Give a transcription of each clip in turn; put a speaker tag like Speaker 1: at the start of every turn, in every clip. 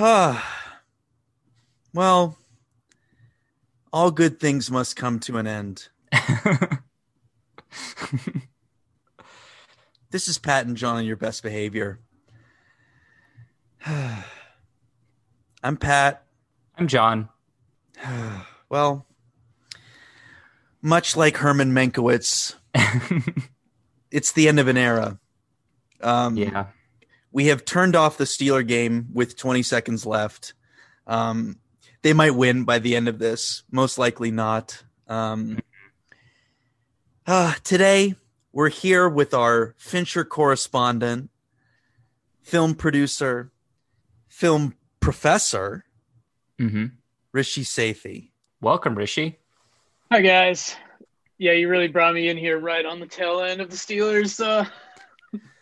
Speaker 1: well, all good things must come to an end. this is Pat and John on your best behavior. I'm Pat.
Speaker 2: I'm John.
Speaker 1: well, much like Herman Mankiewicz, it's the end of an era. Um,
Speaker 2: yeah.
Speaker 1: We have turned off the Steeler game with 20 seconds left. Um, they might win by the end of this. Most likely not. Um, uh, today, we're here with our Fincher correspondent, film producer, film professor,
Speaker 2: Mm-hmm.
Speaker 1: Rishi Sethi.
Speaker 2: Welcome, Rishi.
Speaker 3: Hi guys. Yeah, you really brought me in here right on the tail end of the Steelers. Uh,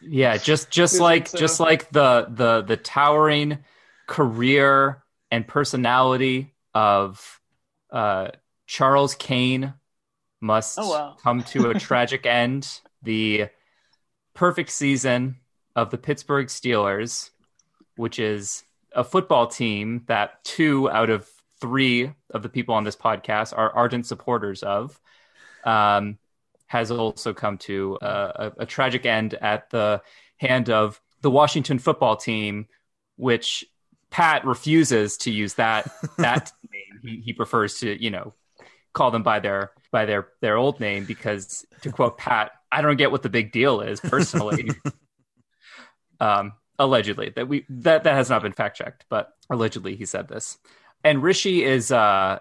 Speaker 2: Yeah, just just like
Speaker 3: so?
Speaker 2: just like the the the towering career and personality of uh, Charles Kane must
Speaker 3: Oh, wow.
Speaker 2: come to a tragic end. The perfect season of the Pittsburgh Steelers, which is a football team that two out of three of the people on this podcast are ardent supporters of, um, has also come to uh, a, a tragic end at the hand of the Washington football team, which Pat refuses to use that that name. He, he prefers to, you know, call them by their by their their old name because, to quote Pat, I don't get what the big deal is personally. um, allegedly that we that that has not been fact checked, but allegedly he said this. And Rishi is uh,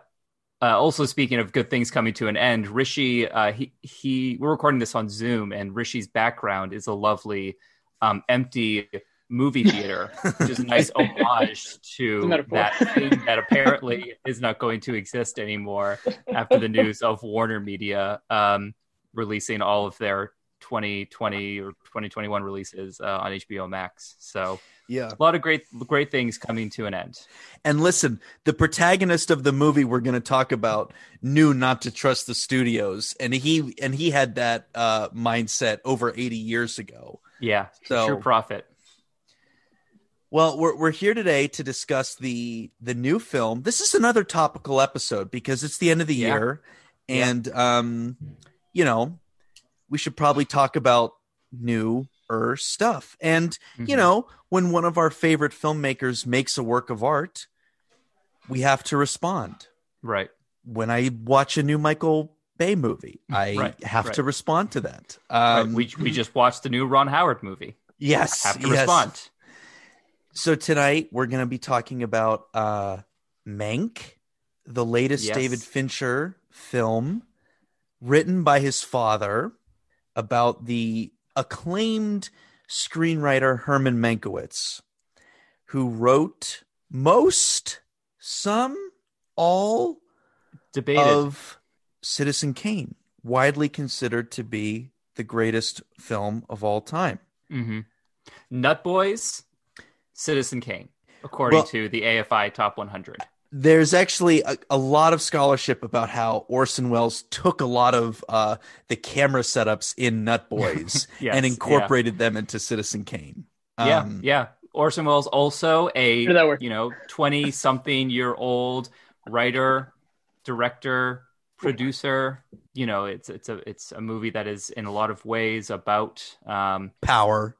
Speaker 2: uh, also speaking of good things coming to an end. Rishi, uh, he he, we're recording this on Zoom, and Rishi's background is a lovely um, empty movie theater, which is a nice homage to that thing that apparently is not going to exist anymore after the news of Warner Media um, releasing all of their 2020 or 2021 releases uh, on HBO Max. So
Speaker 1: Yeah.
Speaker 2: a lot of great great things coming to an end.
Speaker 1: And listen, the protagonist of the movie we're going to talk about knew not to trust the studios, and he and he had that uh, mindset over 80 years ago.
Speaker 2: Yeah,
Speaker 1: So-
Speaker 2: true prophet.
Speaker 1: Well, we're we're here today to discuss the the new film. This is another topical episode because it's the end of the
Speaker 2: Yeah.
Speaker 1: year,
Speaker 2: Yeah.
Speaker 1: and um, you know, we should probably talk about new er stuff. And you
Speaker 2: Mhm.
Speaker 1: know, when one of our favorite filmmakers makes a work of art, we have to respond.
Speaker 2: right.
Speaker 1: When I watch a new Michael Bay movie, I
Speaker 2: Right,
Speaker 1: have
Speaker 2: right.
Speaker 1: to respond to that.
Speaker 2: Right.
Speaker 1: Um,
Speaker 2: We we just watched the new Ron Howard movie.
Speaker 1: yes,
Speaker 2: Have to
Speaker 1: yes.
Speaker 2: respond.
Speaker 1: So tonight we're going to be talking about uh Mank, the latest
Speaker 2: Yes.
Speaker 1: David Fincher film written by his father about the acclaimed screenwriter Herman Mankiewicz who wrote most some all
Speaker 2: Debated.
Speaker 1: of Citizen Kane, widely considered to be the greatest film of all time.
Speaker 2: hmm Nut Boys, Citizen Kane, according
Speaker 1: Well-
Speaker 2: to the AFI Top 100.
Speaker 1: There's actually a, a lot of scholarship about how Orson Welles took a lot of uh, the camera setups in Nut Boys
Speaker 2: Yes,
Speaker 1: and
Speaker 2: yeah.
Speaker 1: incorporated them into Citizen Kane.
Speaker 2: yeah,
Speaker 1: Um,
Speaker 2: yeah. Orson Welles also a
Speaker 3: How did that work?
Speaker 2: you know twenty something year old writer, director, producer. You know, it's it's a it's a movie that is in a lot of ways about um,
Speaker 1: Power.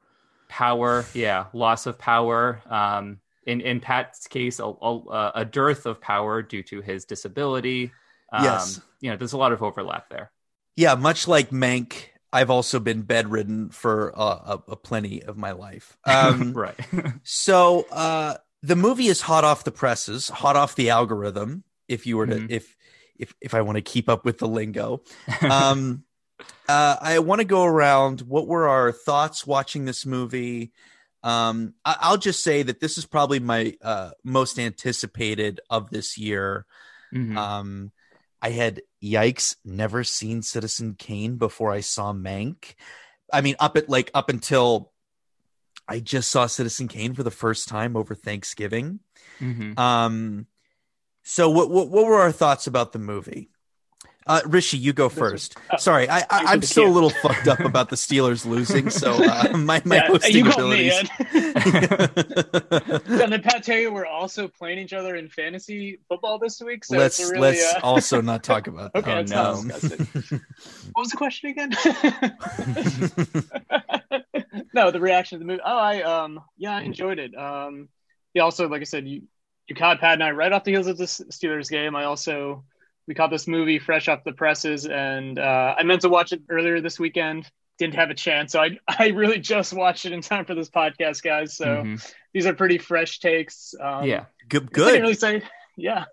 Speaker 2: power. Yeah, loss of power. Um, in in Pat's case, a, a, a dearth of power due to his disability. Um,
Speaker 1: Yes.
Speaker 2: you know, there's a lot of overlap there.
Speaker 1: Yeah, much like Mank, I've also been bedridden for uh, a, a plenty of my life. Um,
Speaker 2: right.
Speaker 1: So uh, the movie is hot off the presses, hot off the algorithm. If you were to,
Speaker 2: Mhm.
Speaker 1: if if if I want to keep up with the lingo, um, uh, I want to go around. What were our thoughts watching this movie? Um, I, I'll just say that this is probably my uh, most anticipated of this year.
Speaker 2: Mhm.
Speaker 1: Um, I had yikes, never seen Citizen Kane before I saw Mank. I mean, up at like up until I just saw Citizen Kane for the first time over Thanksgiving.
Speaker 2: Mhm.
Speaker 1: Um, so what what what were our thoughts about the movie? Uh, Rishi, you go first.
Speaker 3: Uh,
Speaker 1: Sorry, I, I, I'm still a little fucked up about the Steelers losing, so uh, my my
Speaker 3: Yeah,
Speaker 1: hosting
Speaker 3: you called me.
Speaker 1: abilities.
Speaker 3: And then Pat Taylor, we're also playing each other in fantasy football this week. So
Speaker 1: let's
Speaker 3: really,
Speaker 1: let's
Speaker 3: uh,
Speaker 1: also not talk about that.
Speaker 3: okay,
Speaker 2: Oh,
Speaker 3: let's
Speaker 2: no.
Speaker 3: not discuss it. What was the question again? no, the reaction to the movie. Oh, I um, yeah, I enjoyed it. Um, yeah, also, like I said, you you caught Pat and I right off the heels of the Steelers game. I also we caught this movie fresh off the presses, and uh, I meant to watch it earlier this weekend. Didn't have a chance, so I I really just watched it in time for this podcast, guys. So
Speaker 2: Mhm.
Speaker 3: these are pretty fresh takes. Um,
Speaker 2: yeah.
Speaker 1: Good,
Speaker 3: I didn't
Speaker 1: good.
Speaker 3: really say, yeah.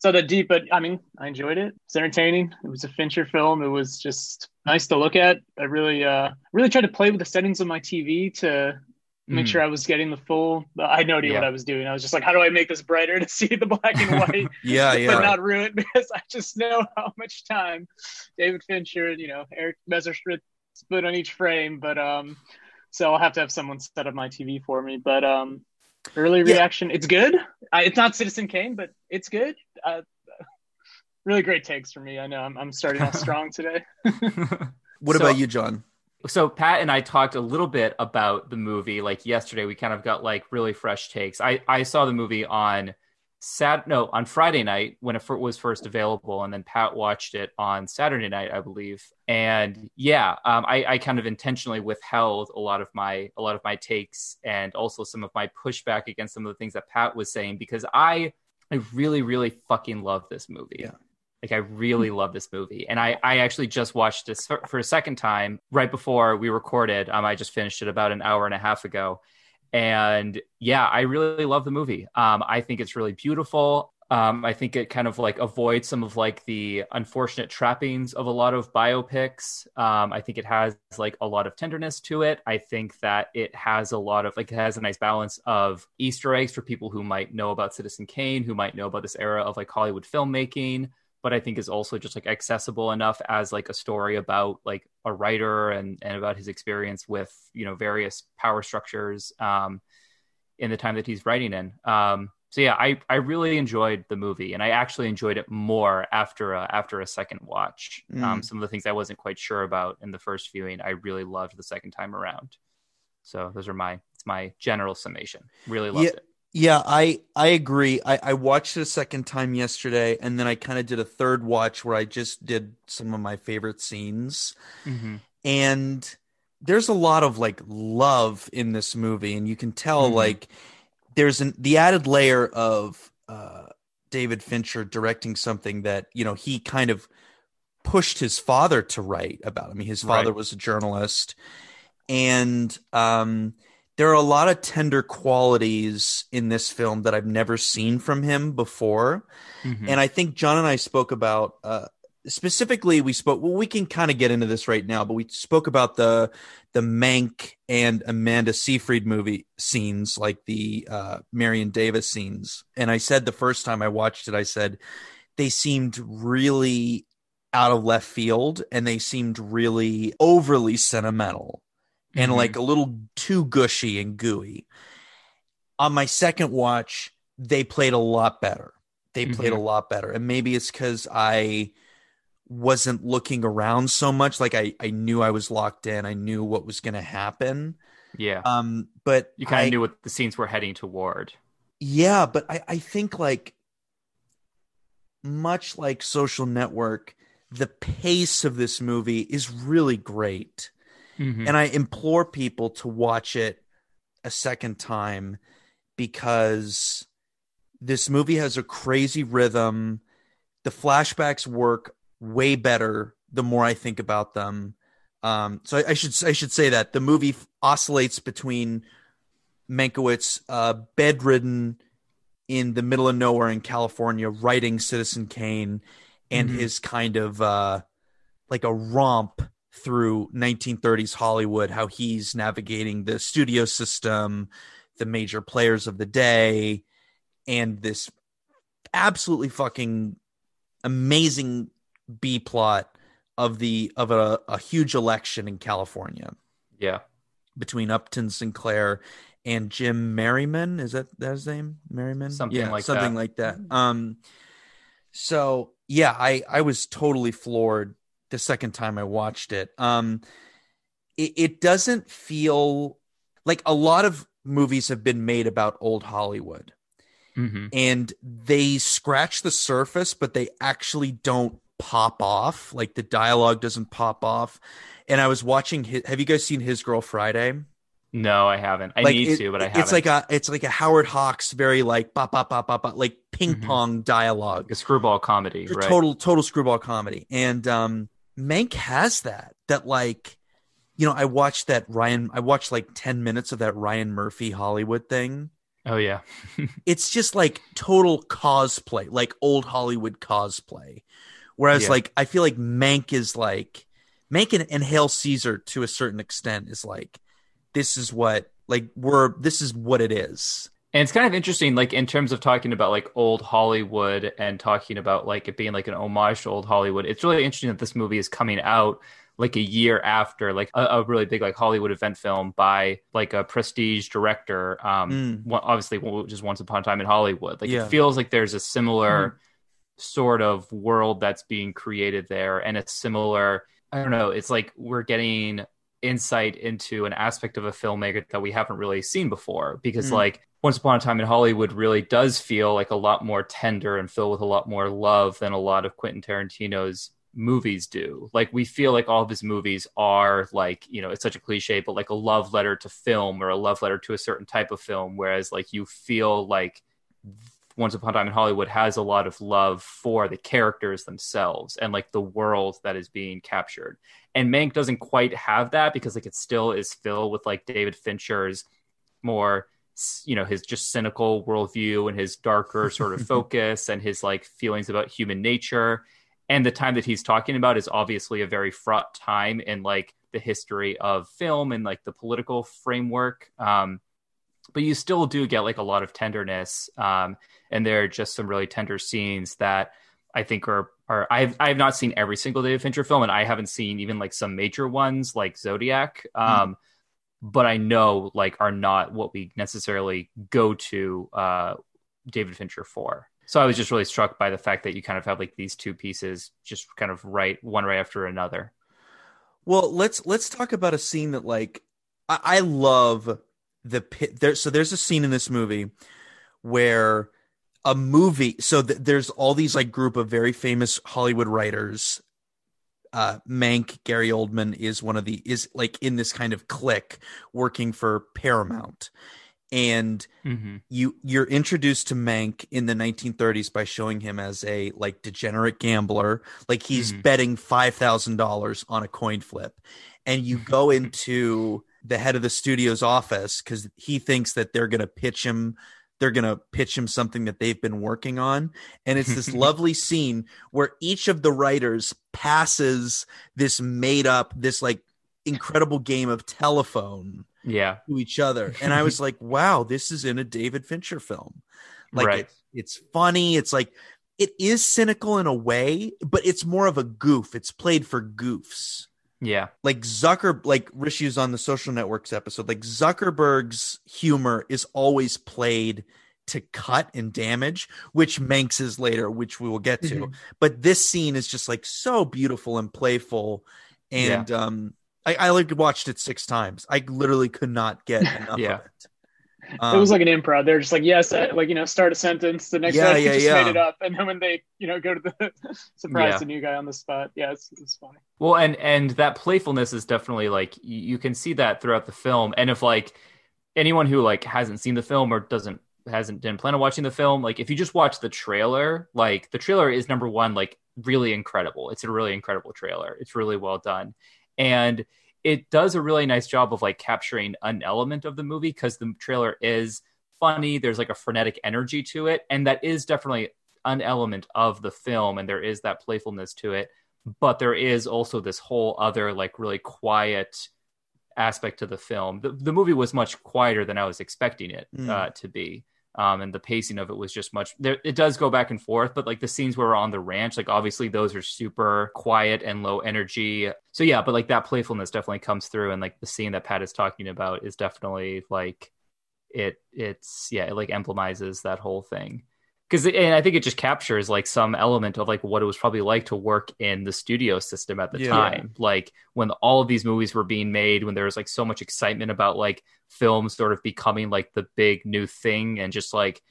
Speaker 3: So that deep, but I mean, I enjoyed it. It's entertaining. It was a Fincher film. It was just nice to look at. I really, uh, really tried to play with the settings of my TV to make
Speaker 2: Mm.
Speaker 3: sure I was getting the full. I had no idea what I was doing. I was just like, how do I make this brighter to see the black and white,
Speaker 1: Yeah, yeah.
Speaker 3: but not ruin it because I just know how much time David Fincher, and, you know, Erik Messerschmidt split on each frame. But um, so I'll have to have someone set up my TV for me. But um, early
Speaker 1: Yeah.
Speaker 3: reaction, it's good. I, it's not Citizen Kane, but it's good. Uh, really great takes for me. I know I'm, I'm starting off strong today.
Speaker 1: What
Speaker 2: So-
Speaker 1: about you, John?
Speaker 2: So Pat and I talked a little bit about the movie. Like yesterday, we kind of got like really fresh takes. I I saw the movie on Sat no on Friday night when it was first available, and then Pat watched it on Saturday night, I believe. And yeah, um, I I kind of intentionally withheld a lot of my a lot of my takes and also some of my pushback against some of the things that Pat was saying because I I really really fucking love this movie.
Speaker 1: Yeah.
Speaker 2: Like I really love this movie, and I I actually just watched this for, for a second time right before we recorded. Um, I just finished it about an hour and a half ago, and yeah, I really love the movie. Um, I think it's really beautiful. Um, I think it kind of like avoids some of like the unfortunate trappings of a lot of biopics. Um, I think it has like a lot of tenderness to it. I think that it has a lot of like it has a nice balance of Easter eggs for people who might know about Citizen Kane, who might know about this era of like Hollywood filmmaking but I think is also just like accessible enough as like a story about like a writer and and about his experience with you know various power structures um, in the time that he's writing in. Um, so yeah, I I really enjoyed the movie, and I actually enjoyed it more after a, after a second watch. Um,
Speaker 1: Mm.
Speaker 2: some of the things I wasn't quite sure about in the first viewing, I really loved the second time around. So those are my it's my general summation. Really loved
Speaker 1: Yeah.
Speaker 2: it.
Speaker 1: Yeah, I I agree. I, I watched it a second time yesterday, and then I kind of did a third watch where I just did some of my favorite scenes.
Speaker 2: Mm-hmm.
Speaker 1: and there's a lot of like love in this movie and you can tell
Speaker 2: Mhm.
Speaker 1: like there's an the added layer of uh David Fincher directing something that you know he kind of pushed his father to write about I mean his father
Speaker 2: Right.
Speaker 1: was a journalist and um there are a lot of tender qualities in this film that I've never seen from him before
Speaker 2: Mm-hmm.
Speaker 1: and I think John and I spoke about uh, specifically. We spoke. Well, we can kind of get into this right now, but we spoke about the the Mank and Amanda Seyfried movie scenes, like the uh, Marion Davies scenes. And I said the first time I watched it, I said they seemed really out of left field, and they seemed really overly sentimental and
Speaker 2: Mhm.
Speaker 1: like a little too gushy and gooey. On my second watch, they played a lot better. They played a lot better. And maybe it's because I wasn't looking around so much. Like I, I knew I was locked in. I knew what was going to happen.
Speaker 2: yeah.
Speaker 1: Um, but
Speaker 2: you kind of knew what the scenes were heading toward.
Speaker 1: Yeah, but I, I think like much like Social Network, the pace of this movie is really great.
Speaker 2: Mm-hmm.
Speaker 1: and I implore people to watch it a second time because this movie has a crazy rhythm. The flashbacks work way better the more I think about them. Um, so I, I should I should say that the movie oscillates between Mankiewicz, uh, bedridden in the middle of nowhere in California, writing Citizen Kane, and
Speaker 2: Mhm.
Speaker 1: his kind of uh, like a romp through 1930s Hollywood, how he's navigating the studio system, the major players of the day, and this absolutely fucking amazing B plot of the of a, a huge election in California
Speaker 2: yeah.
Speaker 1: between Upton Sinclair and Jim Merriman. Is that that his name? Merriman?
Speaker 2: Something
Speaker 1: Yeah,
Speaker 2: like
Speaker 1: something
Speaker 2: that.
Speaker 1: like that. Um So yeah, I I was totally floored the second time I watched it. Um, it, it doesn't feel like a lot of movies have been made about old Hollywood,
Speaker 2: Mm-hmm.
Speaker 1: and they scratch the surface, but they actually don't pop off. Like the dialogue doesn't pop off. And I was watching. His, have you guys seen His Girl Friday?
Speaker 2: No, I haven't. I
Speaker 1: like
Speaker 2: need
Speaker 1: it-
Speaker 2: to, but I haven't.
Speaker 1: It's like a it's like a Howard Hawks very like bop bop bop bop bop like ping
Speaker 2: Mhm.
Speaker 1: pong dialogue.
Speaker 2: a screwball comedy, right?
Speaker 1: total total screwball comedy. And um Mank has that that like you know I watched that Ryan I watched like 10 minutes of that Ryan Murphy Hollywood thing.
Speaker 2: Oh yeah,
Speaker 1: It's just like total cosplay, like old Hollywood cosplay. Whereas
Speaker 2: Yeah.
Speaker 1: like I feel like Mank is like Mank and, and Hail Caesar to a certain extent is like this is what like we're this is what it is.
Speaker 2: And it's kind of interesting, like in terms of talking about like old Hollywood and talking about like it being like an homage to old Hollywood. It's really interesting that this movie is coming out like a year after like a, a really big like Hollywood event film by like a prestige director. Um,
Speaker 1: Mm.
Speaker 2: one, obviously just Once Upon a Time in Hollywood. Like
Speaker 1: Yeah.
Speaker 2: it feels like there's a similar sort of world that's being created there, and it's similar. I don't know. It's like we're getting insight into an aspect of a filmmaker that we haven't really seen before. Because
Speaker 1: Mm.
Speaker 2: like once upon a time in hollywood really does feel like a lot more tender and filled with a lot more love than a lot of quentin tarantino's movies do. Like we feel like all of his movies are like you know it's such a cliche but like a love letter to film or a love letter to a certain type of film. Whereas like you feel like once upon a time in hollywood has a lot of love for the characters themselves and like the world that is being captured. And mank doesn't quite have that because like it still is filled with like david fincher's more you know his just cynical worldview and his darker sort of focus and his like feelings about human nature. And the time that he's talking about is obviously a very fraught time in like the history of film and like the political framework. Um but you still do get like a lot of tenderness um and there are just some really tender scenes that i think are are i've i've not seen every single david fincher film and i haven't seen even like some major ones like zodiac um but i know like are not what we necessarily go to uh david fincher for. So i was just really struck by the fact that you kind of have like these two pieces just kind of right one right after another.
Speaker 1: Well, let's let's talk about a scene that like I, I love the pit there. So there's a scene in this movie where a movie. So th- there's all these like group of very famous Hollywood writers. Uh, Mank, Gary Oldman is one of the is like in this kind of clique working for Paramount, and
Speaker 2: mm-hmm.
Speaker 1: you you're introduced to Mank in the 1930s by showing him as a like degenerate gambler, like he's
Speaker 2: Mhm.
Speaker 1: betting five thousand dollars on a coin flip, and you go into the head of the studio's office because he thinks that they're gonna pitch him. They're gonna pitch him something that they've been working on, and it's this lovely scene where each of the writers passes this made up, this like incredible game of telephone
Speaker 2: yeah
Speaker 1: to each other. And I was like, wow, this is in a David Fincher film. Like
Speaker 2: Right.
Speaker 1: it, it's funny. It's like it is cynical in a way, but it's more of a goof. It's played for goofs.
Speaker 2: Yeah
Speaker 1: Like Zucker, like Rishi's on the social networks episode, like Zuckerberg's humor is always played to cut and damage, which Mank's is later, which we will get to.
Speaker 3: Mhm.
Speaker 1: But this scene is just like so beautiful and playful. And um I, I like watched it six times. I literally could not get enough
Speaker 2: Yeah.
Speaker 1: of it.
Speaker 3: It was like an improv. They're just like, yes, uh, like you know, start a sentence. The next
Speaker 1: Yeah,
Speaker 3: one,
Speaker 1: yeah,
Speaker 3: just
Speaker 1: yeah.
Speaker 3: made it up, and then when they, you know, go to the surprise
Speaker 2: Yeah.
Speaker 3: the new guy on the spot. Yeah, it's, it's funny.
Speaker 2: Well, and and that playfulness is definitely like you, you can see that throughout the film. And if like anyone who like hasn't seen the film or doesn't hasn't didn't plan on watching the film, like if you just watch the trailer, like the trailer is number one, like really incredible. It's a really incredible trailer. It's really well done, and it does a really nice job of like capturing an element of the movie because the trailer is funny. There's like a frenetic energy to it, and that is definitely an element of the film, and there is that playfulness to it but there is also this whole other like really quiet aspect to the film. The, the movie was much quieter than I was expecting it
Speaker 1: Mm.
Speaker 2: uh, to be. Um, and the pacing of it was just much there. It does go back and forth, but like the scenes where we're on the ranch, like obviously those are super quiet and low energy. So yeah, but like that playfulness definitely comes through. And like the scene that Pat is talking about is definitely like it, it's yeah, it like emblemizes that whole thing. Because and I think it just captures like some element of like what it was probably like to work in the studio system at the
Speaker 1: Yeah.
Speaker 2: time, like when all of these movies were being made, when there was like so much excitement about like film sort of becoming like the big new thing, and just like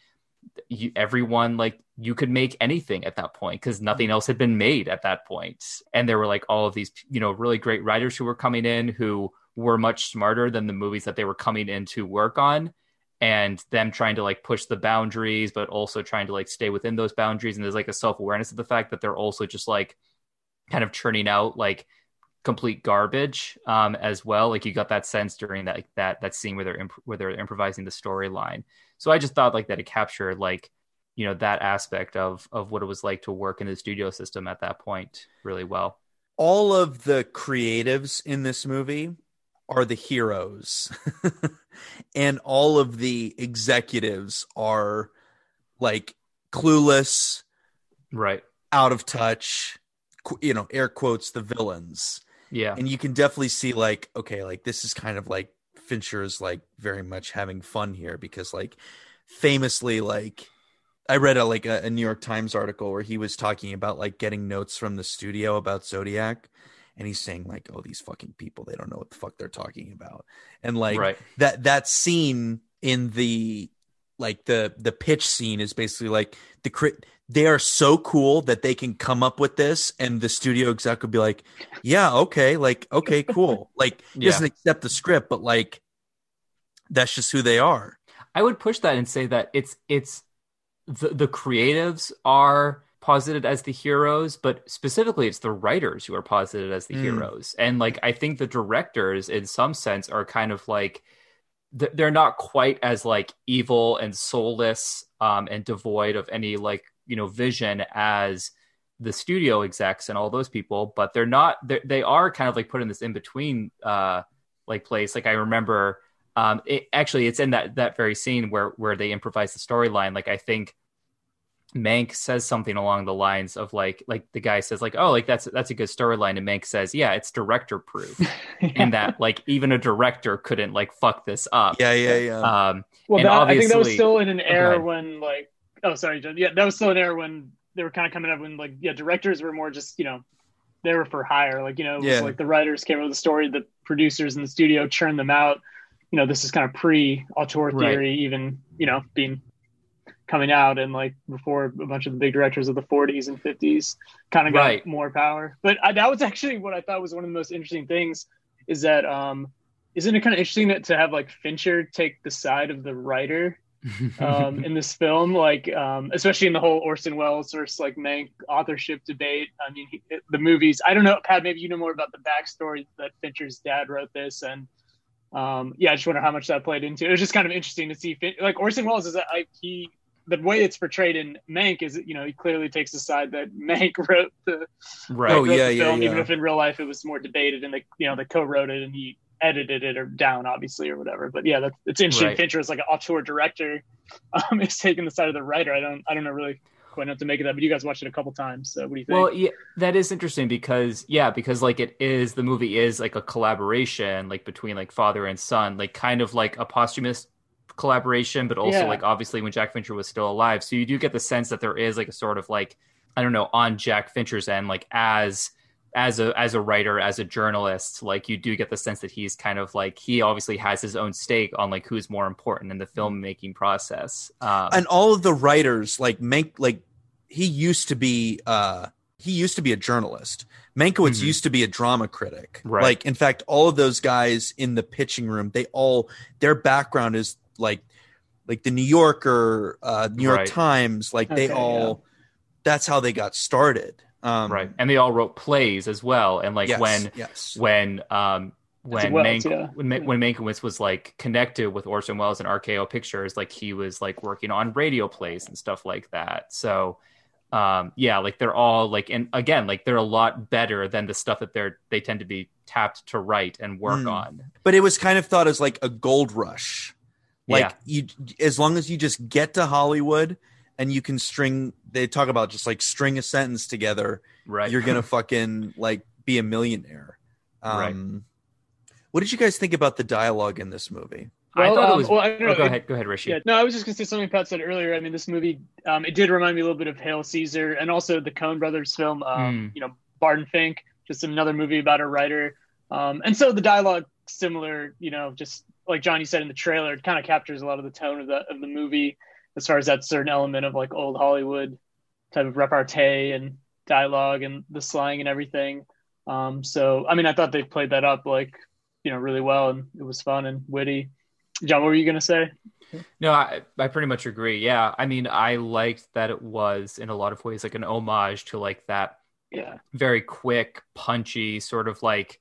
Speaker 2: you, everyone like you could make anything at that point because nothing mm-hmm. else had been made at that point, and there were like all of these you know really great writers who were coming in who were much smarter than the movies that they were coming in to work on and them trying to like push the boundaries but also trying to like stay within those boundaries. And there's like a self-awareness of the fact that they're also just like kind of churning out like complete garbage um as well. Like you got that sense during that that that scene where they're imp- where they're improvising the storyline. So i just thought like that it captured like you know that aspect of of what it was like to work in the studio system at that point really well.
Speaker 1: All of the creatives in this movie are the heroes. And all of the executives are like clueless
Speaker 2: right.
Speaker 1: out of touch you know air quotes the villains.
Speaker 2: Yeah.
Speaker 1: And you can definitely see like okay like this is kind of like fincher is like very much having fun here because like famously like i read a like a, a new york times article where he was talking about like getting notes from the studio about zodiac and he's saying like oh these fucking people they don't know what the fuck they're talking about. And like
Speaker 2: right.
Speaker 1: that that scene in the like the the pitch scene is basically like the crit they are so cool that they can come up with this and the studio exec would be like yeah okay like okay cool. Like
Speaker 2: Yeah.
Speaker 1: doesn't accept the script but like that's just who they are.
Speaker 2: I would push that and say that it's it's the the creatives are posited as the heroes, but specifically it's the writers who are posited as the
Speaker 1: Mm.
Speaker 2: heroes. And like I think the directors in some sense are kind of like they're not quite as like evil and soulless um and devoid of any like, you know, vision as the studio execs and all those people, but they're not they're, they are kind of like put in this in between uh like place. Like I remember um it actually it's in that that very scene where where they improvise the storyline like i think mank says something along the lines of like like the guy says like oh like that's that's a good storyline and mank says yeah it's director proof and that like even a director couldn't like fuck this up
Speaker 1: yeah yeah yeah
Speaker 2: um
Speaker 3: Well,
Speaker 2: And
Speaker 3: that, I think that was still in an era
Speaker 2: ahead.
Speaker 3: when like, oh, sorry, John. Yeah, that was still an era when they were kind of coming up when like, yeah, directors were more just you know, they were for hire. Like you know, it was
Speaker 1: Yeah.
Speaker 3: like the writers came up with the story, the producers in the studio churned them out. You know, this is kind of pre auteur
Speaker 2: Right.
Speaker 3: theory, even you know, being coming out and like before a bunch of the big directors of the 40s and 50s kind of got
Speaker 2: Right.
Speaker 3: more power. But I, that was actually what I thought was one of the most interesting things is that um isn't it kind of interesting that to have like Fincher take the side of the writer um, in this film, like um, especially in the whole Orson Welles versus like Mank authorship debate. I mean, he, the movies. I don't know, Pat. Maybe you know more about the backstory that Fincher's dad wrote this, and um, yeah, I just wonder how much that played into. it. It was just kind of interesting to see. Fin- like Orson Welles is a, I, he. The way it's portrayed in Mank is, you know, he clearly takes the side that Mank wrote the
Speaker 2: right
Speaker 1: Oh, yeah,
Speaker 3: the
Speaker 1: yeah,
Speaker 3: film, even if in real life it was more debated and they, you know, they co-wrote it and he edited it or down, obviously, or whatever. But yeah, that's it's interesting.
Speaker 2: Right.
Speaker 3: Fincher is like an auteur director, um, is taking the side of the writer. I don't, I don't know really quite know what to make of that. But you guys watched it a couple times, so what do you think?
Speaker 2: Well, yeah, that is interesting because yeah, because like it is the movie is like a collaboration like between like father and son, like kind of like a posthumous collaboration, but also
Speaker 3: Yeah.
Speaker 2: like obviously when Jack Fincher was still alive. So you do get the sense that there is like a sort of like I don't know on Jack Fincher's end, like as as a as a writer, as a journalist, like you do get the sense that he's kind of like he obviously has his own stake on like who's more important in the filmmaking process. Um,
Speaker 1: and all of the writers like make like he used to be uh he used to be a journalist Mankiewicz
Speaker 2: Mhm.
Speaker 1: used to be a drama critic
Speaker 2: Right.
Speaker 1: like in fact all of those guys in the pitching room they all their background is like like the new yorker uh new york
Speaker 2: Right.
Speaker 1: times like they
Speaker 3: Okay,
Speaker 1: all that's how they got started um
Speaker 2: right, and they all wrote plays as well, and like
Speaker 1: yes,
Speaker 2: when
Speaker 1: yes
Speaker 2: when um when
Speaker 3: Welles,
Speaker 2: Mank,
Speaker 3: yeah.
Speaker 2: when, Ma-
Speaker 3: Yeah.
Speaker 2: when Mankiewicz was like connected with Orson Welles and RKO Pictures, like he was like working on radio plays and stuff like that. So um yeah, like they're all like and again, like they're a lot better than the stuff that they're they tend to be tapped to write and work
Speaker 1: Mm.
Speaker 2: on.
Speaker 1: but it was kind of thought as like a gold rush like
Speaker 2: yeah.
Speaker 1: you as long as you just get to hollywood and you can string they talk about just like string a sentence together
Speaker 2: Right.
Speaker 1: you're gonna fucking like be a millionaire
Speaker 2: Right.
Speaker 1: um what did you guys think about the dialogue in this movie
Speaker 2: I
Speaker 3: Well,
Speaker 2: thought it
Speaker 3: um,
Speaker 2: was.
Speaker 3: well, I don't
Speaker 2: oh,
Speaker 3: know,
Speaker 2: go
Speaker 3: it-
Speaker 2: ahead, go ahead, Rishi.
Speaker 3: Yeah, no, I was just gonna say something Pat said earlier. I mean, this movie, um, it did remind me a little bit of Hail Caesar, and also the Coen Brothers film, um,
Speaker 2: Mm.
Speaker 3: you know, Barton Fink, just another movie about a writer. Um, and so the dialogue similar, you know, just like Johnny said in the trailer, it kind of captures a lot of the tone of the of the movie as far as that certain element of like old Hollywood type of repartee and dialogue and the slang and everything. Um, so I mean, I thought they played that up like you know really well, and it was fun and witty. John, what were you gonna say?
Speaker 2: No, I, I pretty much agree. Yeah. I mean, I liked that it was in a lot of ways like an homage to like that
Speaker 3: Yeah.
Speaker 2: very quick, punchy sort of like,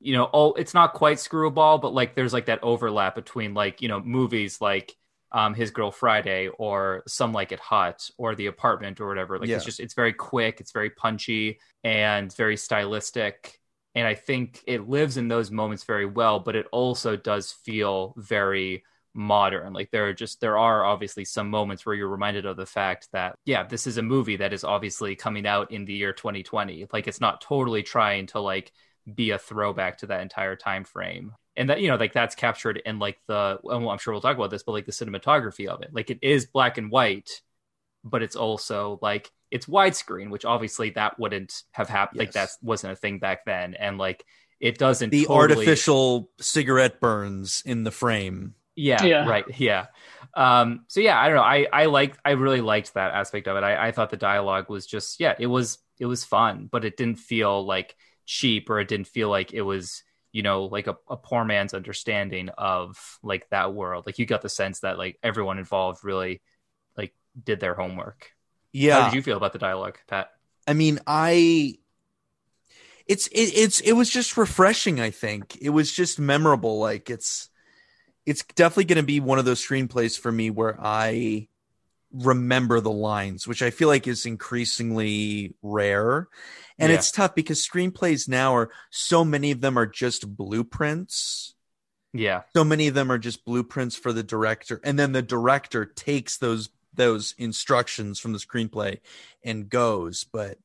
Speaker 2: you know, oh, it's not quite screwball, but like there's like that overlap between like, you know, movies like um His Girl Friday or Some Like It Hot or The Apartment or whatever. Like
Speaker 1: Yeah.
Speaker 2: it's just it's very quick, it's very punchy and very stylistic. And I think it lives in those moments very well, but it also does feel very modern. Like there are just there are obviously some moments where you're reminded of the fact that yeah, this is a movie that is obviously coming out in the year 2020. Like it's not totally trying to like be a throwback to that entire time frame. And that you know, like that's captured in like the well, I'm sure we'll talk about this, but like the cinematography of it. Like it is black and white, but it's also like it's widescreen, which obviously that wouldn't have happened. Like that wasn't a thing back then. And like it doesn't
Speaker 1: The
Speaker 2: totally-
Speaker 1: artificial cigarette burns in the frame.
Speaker 2: yeah,
Speaker 3: Yeah.
Speaker 2: right. Yeah. Um, so yeah, I don't know. I, I like I really liked that aspect of it. I, I thought the dialogue was just, yeah, it was, it was fun, but it didn't feel like cheap or it didn't feel like it was, you know, like a, a poor man's understanding of like that world. Like you got the sense that like everyone involved really like did their homework.
Speaker 1: Yeah.
Speaker 2: How did you feel about the dialogue, Pat?
Speaker 1: I mean, I it's it, it's it was just refreshing, I think. It was just memorable. Like it's it's definitely going to be one of those screenplays for me where I remember the lines, which I feel like is increasingly rare. And
Speaker 2: Yeah.
Speaker 1: it's tough because screenplays now are so many of them are just blueprints.
Speaker 2: Yeah.
Speaker 1: So many of them are just blueprints for the director and then the director takes those those instructions from the screenplay and goes, but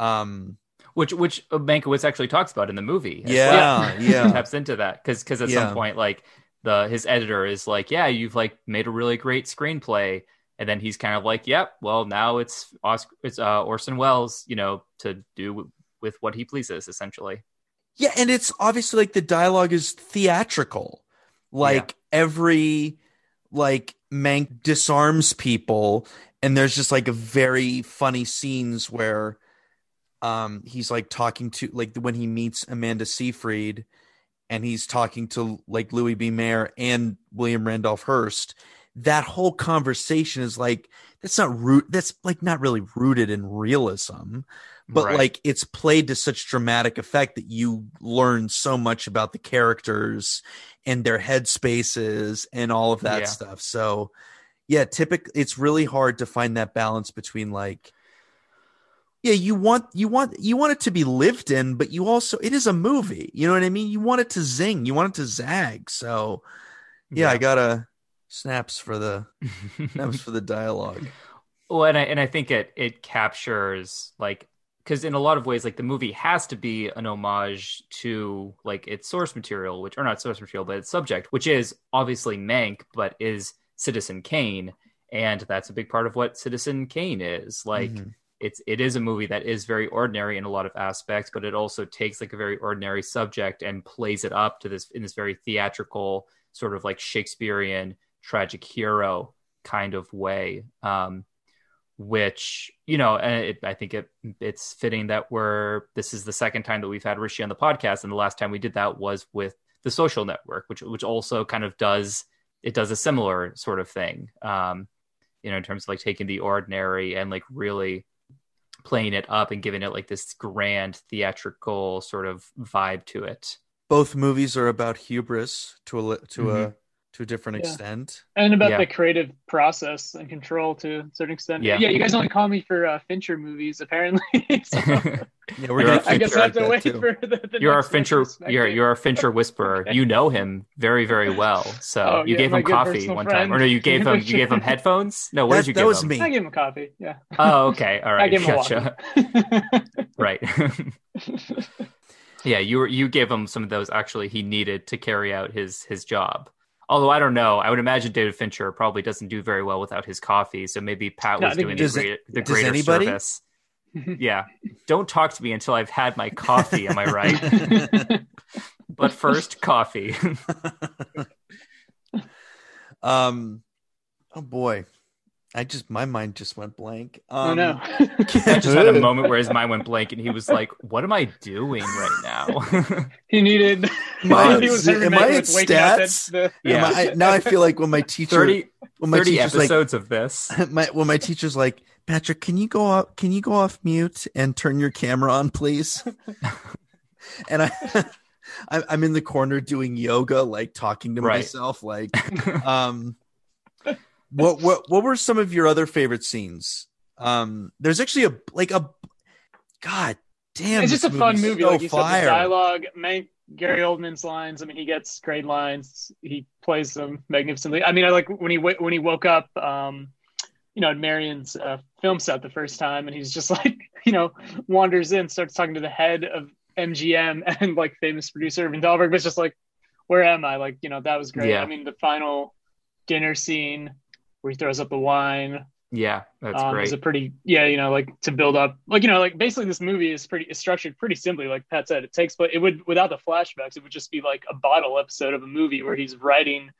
Speaker 1: um
Speaker 2: Which, which Mankiewicz actually talks about in the movie. as well.
Speaker 1: yeah, yeah.
Speaker 2: taps into that because because at
Speaker 1: Yeah.
Speaker 2: some point like the his editor is like yeah you've like made a really great screenplay and then he's kind of like yep well now it's Oscar, it's uh, Orson Welles you know to do with what he pleases essentially
Speaker 1: Yeah, and it's obviously like the dialogue is theatrical. Like every like Mank disarms people and there's just like a very funny scenes where um he's like talking to like when he meets Amanda Seyfried and he's talking to like Louis B. Mayer and William Randolph Hearst. That whole conversation is like that's not root that's like not really rooted in realism but
Speaker 2: Right.
Speaker 1: like it's played to such dramatic effect that you learn so much about the characters and their headspaces and all of that
Speaker 2: Yeah.
Speaker 1: stuff so yeah typically it's really hard to find that balance between like yeah you want you want you want it to be lived in but you also it is a movie you know what i mean you want it to zing you want it to zag so yeah, i gotta snaps for the snaps for the dialogue
Speaker 2: Well, and I and I think it it captures like because in a lot of ways, like the movie has to be an homage to like its source material, which or not source material, but its subject, which is obviously Mank, but is Citizen Kane, and that's a big part of what Citizen Kane is. Like
Speaker 1: Mhm.
Speaker 2: it's it is a movie that is very ordinary in a lot of aspects, but it also takes like a very ordinary subject and plays it up to this in this very theatrical sort of like Shakespearean tragic hero kind of way. Um, which you know, and it, I think it it's fitting that we're this is the second time that we've had Rishi on the podcast, and the last time we did that was with the Social Network, which which also kind of does it does a similar sort of thing. Um, you know, in terms of like taking the ordinary and like really playing it up and giving it like this grand theatrical sort of vibe to it.
Speaker 1: both movies are about hubris to a to a to a different
Speaker 3: Yeah.
Speaker 1: extent.
Speaker 3: and about
Speaker 2: Yeah.
Speaker 3: the creative process and control to a certain extent.
Speaker 2: Yeah.
Speaker 3: Yeah, you guys only call me for uh, Fincher movies, apparently. So,
Speaker 1: Yeah, we're
Speaker 2: You're
Speaker 1: gonna
Speaker 2: a
Speaker 3: I guess
Speaker 1: Fincher
Speaker 3: I have to wait
Speaker 1: too.
Speaker 3: for the. the
Speaker 2: you're our Fincher. You're you're our Fincher whisperer.
Speaker 3: Okay.
Speaker 2: You know him very very well. So
Speaker 3: Oh,
Speaker 2: you
Speaker 3: yeah,
Speaker 2: gave him coffee
Speaker 3: personal
Speaker 2: one time, or no? You gave him you gave him headphones. No, what
Speaker 1: That-
Speaker 2: did you
Speaker 1: that
Speaker 2: give
Speaker 1: was
Speaker 2: him?
Speaker 1: me.
Speaker 3: I gave him a coffee. Yeah,
Speaker 2: Oh, okay, all right
Speaker 3: I
Speaker 2: right,
Speaker 3: gave him
Speaker 2: gotcha.
Speaker 3: walkie.
Speaker 2: Right. yeah, you were you gave him some of those actually he needed to carry out his his job. Although I don't know, I would imagine David Fincher probably doesn't do very well without his coffee. So maybe Pat
Speaker 3: No,
Speaker 2: was doing the, great, the
Speaker 1: does
Speaker 2: greater
Speaker 1: anybody?
Speaker 2: service. yeah, don't talk to me until I've had my coffee. Am I right? but first, coffee.
Speaker 1: um, oh boy, I just my mind just went blank. Um,
Speaker 3: oh no.
Speaker 2: I just had a moment where his mind went blank, and he was like, "What am I doing right now?"
Speaker 3: he needed.
Speaker 1: Am I
Speaker 3: he was Henry
Speaker 1: am I at
Speaker 3: with waking up at
Speaker 1: stats?
Speaker 3: the-
Speaker 2: Yeah.
Speaker 1: I- now I feel like when my teacher
Speaker 2: 30,
Speaker 1: when my
Speaker 2: 30
Speaker 1: teacher's like
Speaker 2: episodes of this.
Speaker 1: my when my teacher's like Patrick, can you go off? Can you go off mute and turn your camera on, please? and I, I'm I'm in the corner doing yoga, like talking to
Speaker 2: Right.
Speaker 1: myself, like, um, what what what were some of your other favorite scenes? Um, there's actually a like a, god damn,
Speaker 3: it's just a fun movie.
Speaker 1: so
Speaker 3: like you said,
Speaker 1: fire.
Speaker 3: the dialogue, Mank, Gary Oldman's lines. I mean, he gets great lines. He plays them magnificently. I mean, I like when he when he woke up, um, you know, at Marion's uh, film set the first time, and he's just like, you know, wanders in, starts talking to the head of MGM and like famous producer Irving Thalberg, but it's just like, where am I? Like, you know, that was great.
Speaker 2: Yeah.
Speaker 3: I mean, the final dinner scene where he throws up the wine
Speaker 2: yeah, that's
Speaker 3: um,
Speaker 2: great.
Speaker 3: Is a pretty yeah, you know, like to build up, like you know, like basically this movie is pretty is structured pretty simply. Like Pat said, it takes, but it would without the flashbacks, it would just be like a bottle episode of a movie where he's writing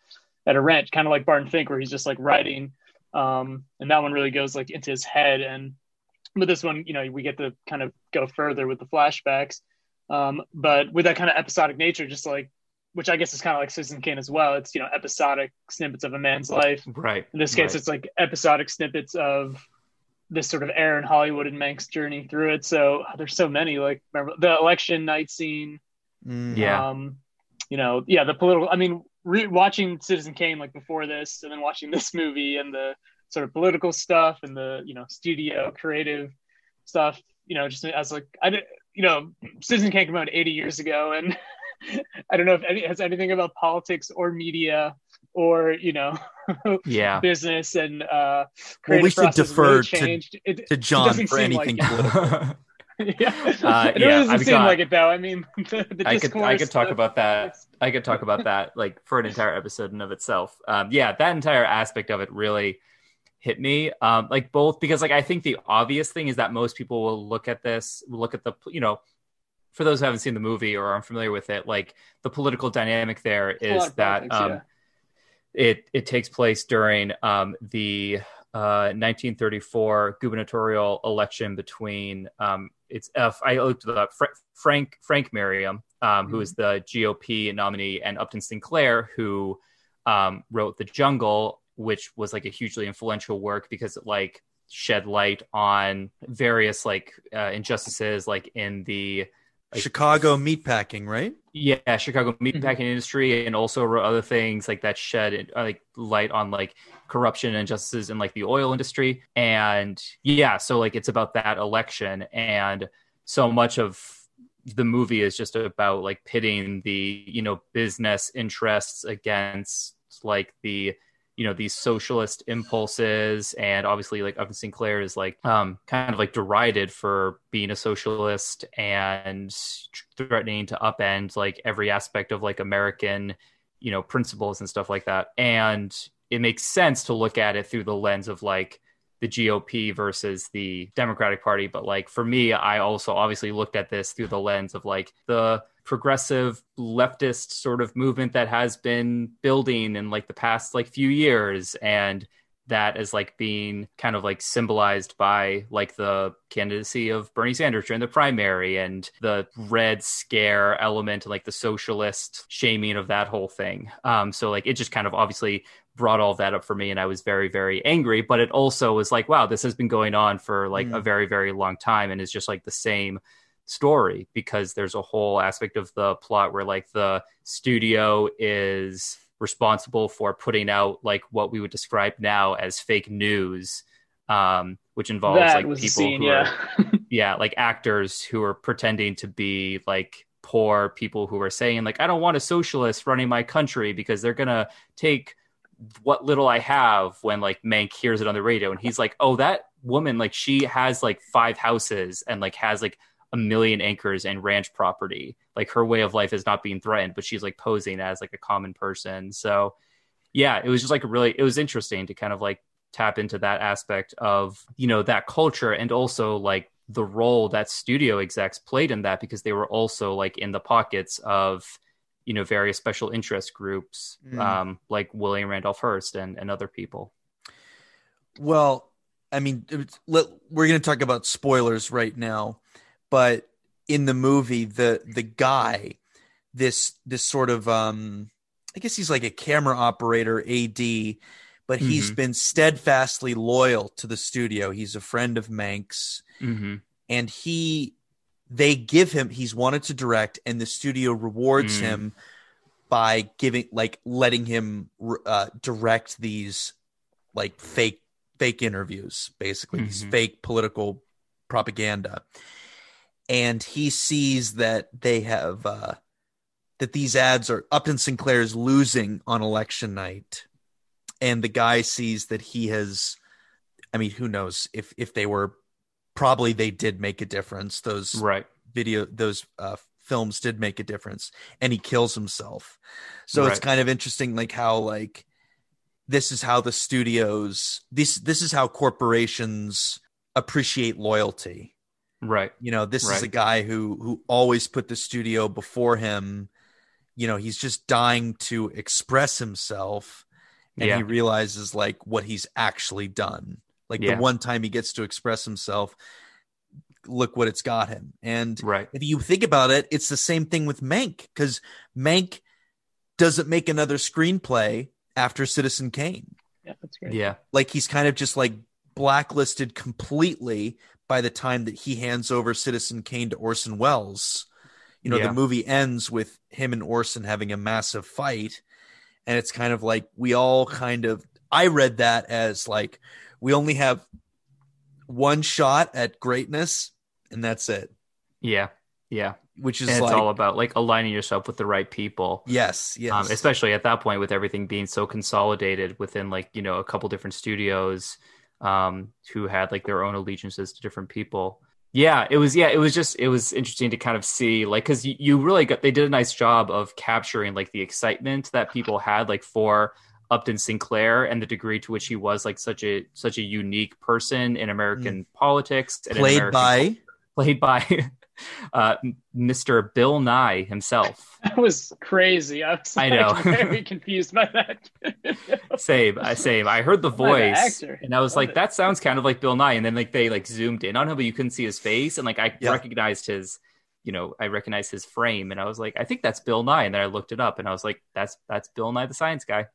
Speaker 3: at a ranch, kind of like Barton Fink, where he's just like writing, um, and that one really goes like into his head. And but this one, you know, we get to kind of go further with the flashbacks, um, but with that kind of episodic nature, just like which I guess is kind of like Citizen Kane as well. It's you know episodic snippets of a man's life.
Speaker 2: right.
Speaker 3: In this case,
Speaker 2: right.
Speaker 3: it's like episodic snippets of this sort of era in Hollywood and Mank's journey through it. So there's so many. Like remember the election night scene.
Speaker 1: Mm.
Speaker 2: Yeah.
Speaker 3: Um, you know, yeah, the political. I mean, re- watching Citizen Kane like before this, and then watching this movie and the sort of political stuff and the you know studio creative stuff. You know, just as like I did. You know, Citizen Kane came out 80 years ago, and I don't know if any has anything about politics or media or you know
Speaker 2: yeah.
Speaker 3: business and uh
Speaker 1: Well, we should defer
Speaker 3: really
Speaker 1: to-
Speaker 3: It,
Speaker 1: to John for anything
Speaker 3: like
Speaker 1: political.
Speaker 3: yeah,
Speaker 2: Uh,
Speaker 3: it
Speaker 2: yeah,
Speaker 3: doesn't
Speaker 2: I've
Speaker 3: seem
Speaker 2: got-
Speaker 3: like it though. I mean, the, the
Speaker 2: I could I could talk
Speaker 3: the-
Speaker 2: about that. I could talk about that like for an entire episode in of itself. Um, yeah, that entire aspect of it really hit me. Um, like both because like I think the obvious thing is that most people will look at this, look at the you know, for those who haven't seen the movie or aren't familiar with it, like the political dynamic there is that
Speaker 3: politics,
Speaker 2: um,
Speaker 3: yeah.
Speaker 2: it it takes place during um, the uh, 1934 gubernatorial election between um, it's F, I looked it up Fra- Frank Frank Merriam, um, who is the GOP nominee, and Upton Sinclair, who um, wrote The Jungle, which was like a hugely influential work because it like shed light on various like uh, injustices, like in the
Speaker 1: Chicago meatpacking, right?
Speaker 2: yeah chicago meatpacking industry and also other things like that shed uh, like light on like corruption and injustices in like the oil industry. And yeah so like it's about that election. And so much of the movie is just about like pitting the you know business interests against like the you know these socialist impulses and obviously like Upton Sinclair is like um kind of like derided for being a socialist and threatening to upend like every aspect of like American you know principles and stuff like that and it makes sense to look at it through the lens of like the GOP versus the Democratic Party. But like for me, I also obviously looked at this through the lens of like the progressive leftist sort of movement that has been building in like the past like few years and that is like being kind of like symbolized by like the candidacy of Bernie Sanders during the primary and the red scare element like the socialist shaming of that whole thing. Um so like it just kind of obviously brought all that up for me and I was very very angry but it also was like wow this has been going on for like
Speaker 1: Mm.
Speaker 2: a very very long time and it's just like the same story because there's a whole aspect of the plot where like the studio is responsible for putting out like what we would describe now as fake news um which involves
Speaker 3: that
Speaker 2: like people
Speaker 3: scene,
Speaker 2: who
Speaker 3: yeah.
Speaker 2: are yeah like actors who are pretending to be like poor people who are saying like i don't want a socialist running my country because they're gonna take what little i have when like mank hears it on the radio and he's like oh that woman like she has like five houses and like has like a million acres and ranch property like her way of life is not being threatened but she's like posing as like a common person so yeah, it was just like really, it was interesting to kind of like tap into that aspect of, you know, that culture and also like the role that studio execs played in that because they were also like in the pockets of, you know, various special interest groups,
Speaker 1: Mm.
Speaker 2: um, like William Randolph Hearst and, and other people.
Speaker 1: Well, I mean, let, we're going to talk about spoilers right now, but in the movie, the the guy, this this sort of, um, I guess he's like a camera operator, AD, but he's
Speaker 2: Mhm.
Speaker 1: been steadfastly loyal to the studio. He's a friend of Mank's,
Speaker 2: Mm-hmm.
Speaker 1: and he, they give him. He's wanted to direct, and the studio rewards
Speaker 2: Mm.
Speaker 1: him by giving, like, letting him uh, direct these, like, fake fake interviews, basically these
Speaker 2: Mhm.
Speaker 1: fake political propaganda. And he sees that they have uh, that these ads are Upton Sinclair's losing on election night, and the guy sees that he has. I mean, who knows if if they were probably they did make a difference. Those
Speaker 2: Right.
Speaker 1: video those uh, films did make a difference and he kills himself so it's kind of interesting like how like this is how the studios this this is how corporations appreciate loyalty
Speaker 2: Right.
Speaker 1: you know this is a guy who who always put the studio before him you know he's just dying to express himself and
Speaker 2: Yeah.
Speaker 1: he realizes like what he's actually done like
Speaker 2: Yeah.
Speaker 1: the one time he gets to express himself look what it's got him and
Speaker 2: Right.
Speaker 1: if you think about it, it's the same thing with Mank because Mank doesn't make another screenplay after Citizen Kane.
Speaker 3: Yeah, that's great.
Speaker 2: Yeah.
Speaker 1: Like he's kind of just like blacklisted completely by the time that he hands over Citizen Kane to Orson Welles. You know,
Speaker 2: Yeah.
Speaker 1: the movie ends with him and Orson having a massive fight. And it's kind of like we all kind of, I read that as like we only have one shot at greatness and that's it,
Speaker 2: Yeah. Yeah.
Speaker 1: which is
Speaker 2: And it's
Speaker 1: like,
Speaker 2: all about like aligning yourself with the right people.
Speaker 1: yes, yes.
Speaker 2: Um, especially at that point with everything being so consolidated within like you know a couple different studios um, who had like their own allegiances to different people. Yeah it was yeah it was just it was interesting to kind of see like because you, you really got they did a nice job of capturing like the excitement that people had like for upton sinclair and the degree to which he was like such a such a unique person in american politics and
Speaker 1: played
Speaker 2: American-
Speaker 1: by?
Speaker 2: played by uh, mr bill nye himself
Speaker 3: That was crazy. I was
Speaker 2: I
Speaker 3: like,
Speaker 2: know.
Speaker 3: very confused by that.
Speaker 2: Same, I same. I heard the voice, and I was
Speaker 3: Love
Speaker 2: like,
Speaker 3: it.
Speaker 2: "That sounds kind of like Bill Nye." And then like they like zoomed in on him, but you couldn't see his face, and like I
Speaker 1: Yeah.
Speaker 2: recognized his, you know, I recognized his frame, and I was like, "I think that's Bill Nye." And then I looked it up, and I was like, "That's that's Bill Nye, the science guy."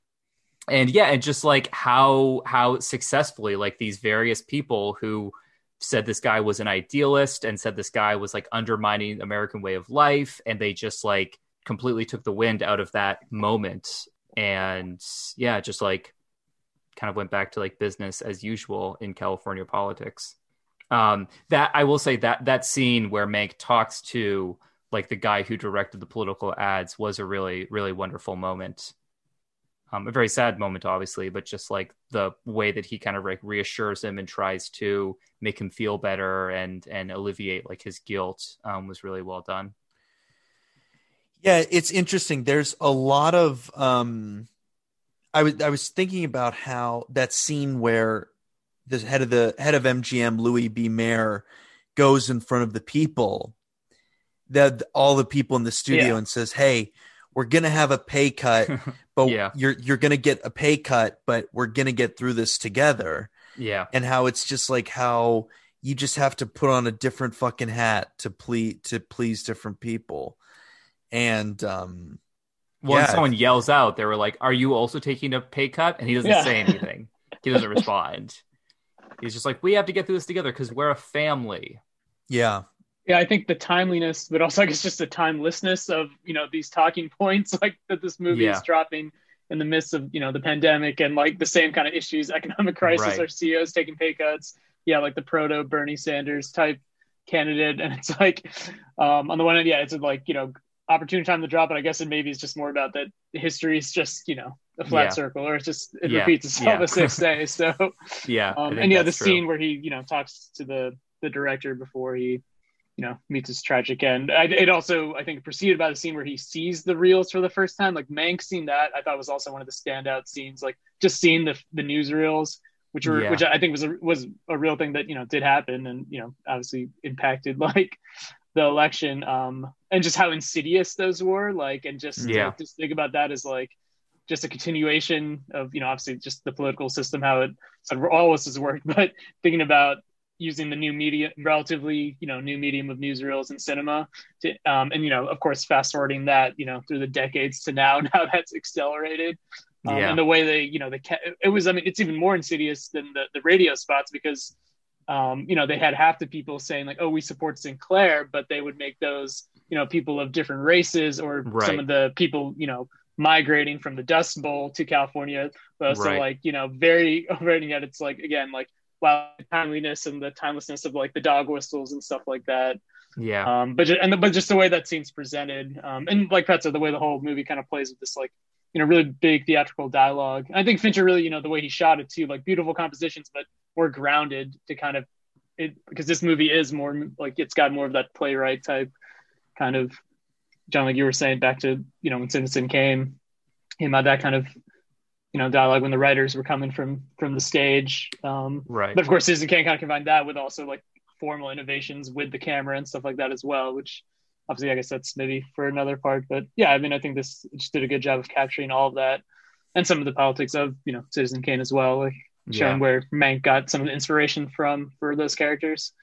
Speaker 2: And yeah, and just like how how successfully like these various people who said this guy was an idealist and said this guy was like undermining American way of life, and they just like completely took the wind out of that moment. And yeah just like kind of went back to like business as usual in california politics. Um that i will say that that scene where mank talks to like the guy who directed the political ads was a really really wonderful moment um a very sad moment obviously but just like the way that he kind of like reassures him and tries to make him feel better and and alleviate like his guilt um was really well done
Speaker 1: Yeah, it's interesting. There's a lot of um I was I was thinking about how that scene where the head of the head of MGM, Louis B. Mayer, goes in front of the people, that all the people in the studio
Speaker 3: Yeah.
Speaker 1: and says, Hey, we're gonna have a pay cut, but
Speaker 2: Yeah.
Speaker 1: you're you're gonna get a pay cut, but we're gonna get through this together.
Speaker 2: yeah
Speaker 1: And how it's just like how you just have to put on a different fucking hat to please to please different people. And um
Speaker 2: Well,
Speaker 1: Yeah.
Speaker 2: someone yells out, they were like, Are you also taking a pay cut? And he doesn't
Speaker 3: Yeah.
Speaker 2: say anything. He doesn't respond. He's just like, We have to get through this together because we're a family.
Speaker 1: yeah.
Speaker 3: Yeah, I think the timeliness, but also I guess just the timelessness of you know these talking points like that this movie
Speaker 2: Yeah.
Speaker 3: is dropping in the midst of you know the pandemic and like the same kind of issues, economic crisis,
Speaker 2: Right.
Speaker 3: our CEOs taking pay cuts. Yeah, like the proto Bernie Sanders type candidate, and it's like um, on the one hand, yeah, it's like you know opportune time to drop it. I guess it maybe is just more about that history is just you know a flat
Speaker 2: Yeah.
Speaker 3: circle, or it's just it
Speaker 2: Yeah.
Speaker 3: repeats itself the six days. So
Speaker 2: Yeah.
Speaker 3: Um, and yeah, the
Speaker 2: true.
Speaker 3: scene where he, you know, talks to the the director before he you know meets his tragic end. I, it also I think preceded by the scene where he sees the reels for the first time. Like Mank seeing that I thought was also one of the standout scenes. Like just seeing the the newsreels, which were
Speaker 2: Yeah.
Speaker 3: which I think was a, was a real thing that you know did happen and you know obviously impacted like the election um and just how insidious those were like and just
Speaker 2: Yeah.
Speaker 3: to, just think about that as like just a continuation of you know obviously just the political system how it sort of always has worked but thinking about using the new media relatively you know new medium of newsreels and cinema to um and you know of course fast forwarding that you know through the decades to now now that's accelerated um,
Speaker 2: Yeah.
Speaker 3: and the way they you know they ca- it was i mean it's even more insidious than the, the radio spots because um, you know, they had half the people saying like, "Oh, we support Sinclair," but they would make those, you know, people of different races or
Speaker 2: Right.
Speaker 3: some of the people, you know, migrating from the Dust Bowl to California. So
Speaker 2: Right.
Speaker 3: like, you know, very overrating yet it's like again, like wow, timeliness and the timelessness of like the dog whistles and stuff like that.
Speaker 2: Yeah.
Speaker 3: Um, but just, and the, but just the way that scene's presented, um, and like said, the way the whole movie kind of plays with this like you know really big theatrical dialogue. I think Fincher really you know the way he shot it too, like beautiful compositions, but more grounded to kind of it because this movie is more like it's got more of that playwright type kind of John, like you were saying, back to you know when Citizen Kane, him had that kind of you know dialogue when the writers were coming from from the stage. Um,
Speaker 2: Right.
Speaker 3: but of course, Citizen Kane kind of combined that with also like formal innovations with the camera and stuff like that as well, which obviously I guess that's maybe for another part. But yeah, I mean, I think this just did a good job of capturing all of that and some of the politics of you know Citizen Kane as well, like showing
Speaker 2: Yeah.
Speaker 3: where Mank got some of the inspiration from for those characters.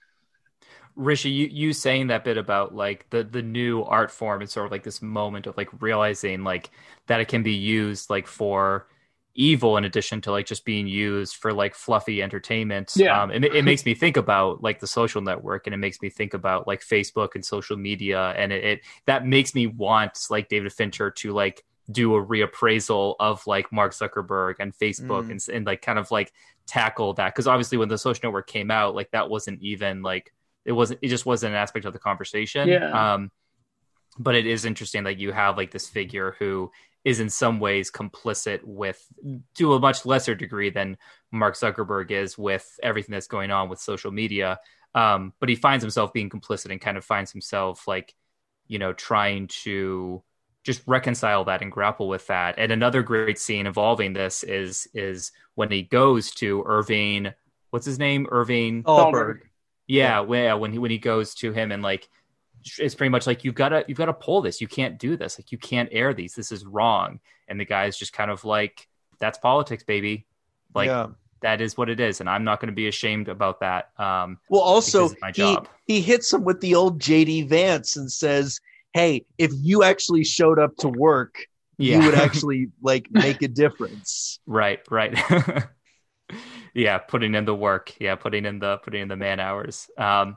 Speaker 2: Rishi, you, you saying that bit about like the the new art form and sort of like this moment of like realizing like that it can be used like for evil in addition to like just being used for like fluffy entertainment.
Speaker 3: Yeah.
Speaker 2: Um, it, it makes me think about like the social network and it makes me think about like Facebook and social media and it, it that makes me want like David Fincher to like do a reappraisal of like Mark Zuckerberg and Facebook
Speaker 1: Mm.
Speaker 2: and, and like kind of like tackle that because obviously when the social network came out like that wasn't even like it wasn't it just wasn't an aspect of the conversation
Speaker 3: Yeah.
Speaker 2: um but it is interesting that you have like this figure who is in some ways complicit with to a much lesser degree than mark zuckerberg is with everything that's going on with social media. Um but he finds himself being complicit and kind of finds himself like you know trying to just reconcile that and grapple with that. And another great scene involving this is is when he goes to irving what's his name? Irving
Speaker 1: Thalberg.
Speaker 2: yeah, yeah, when he when he goes to him and like it's pretty much like you've got to you've got to pull this. You can't do this. Like you can't air these. This is wrong. And the guy's just kind of like that's politics, baby. Like
Speaker 1: yeah.
Speaker 2: that is what it is, and I'm not going to be ashamed about that. Um,
Speaker 1: Well, also
Speaker 2: because it's my
Speaker 1: he
Speaker 2: job.
Speaker 1: he hits him with the old JD Vance and says, "Hey, if you actually showed up to work,
Speaker 2: yeah,
Speaker 1: you would actually like make a difference."
Speaker 2: right, right. yeah, putting in the work. Yeah, putting in the putting in the man hours. Um,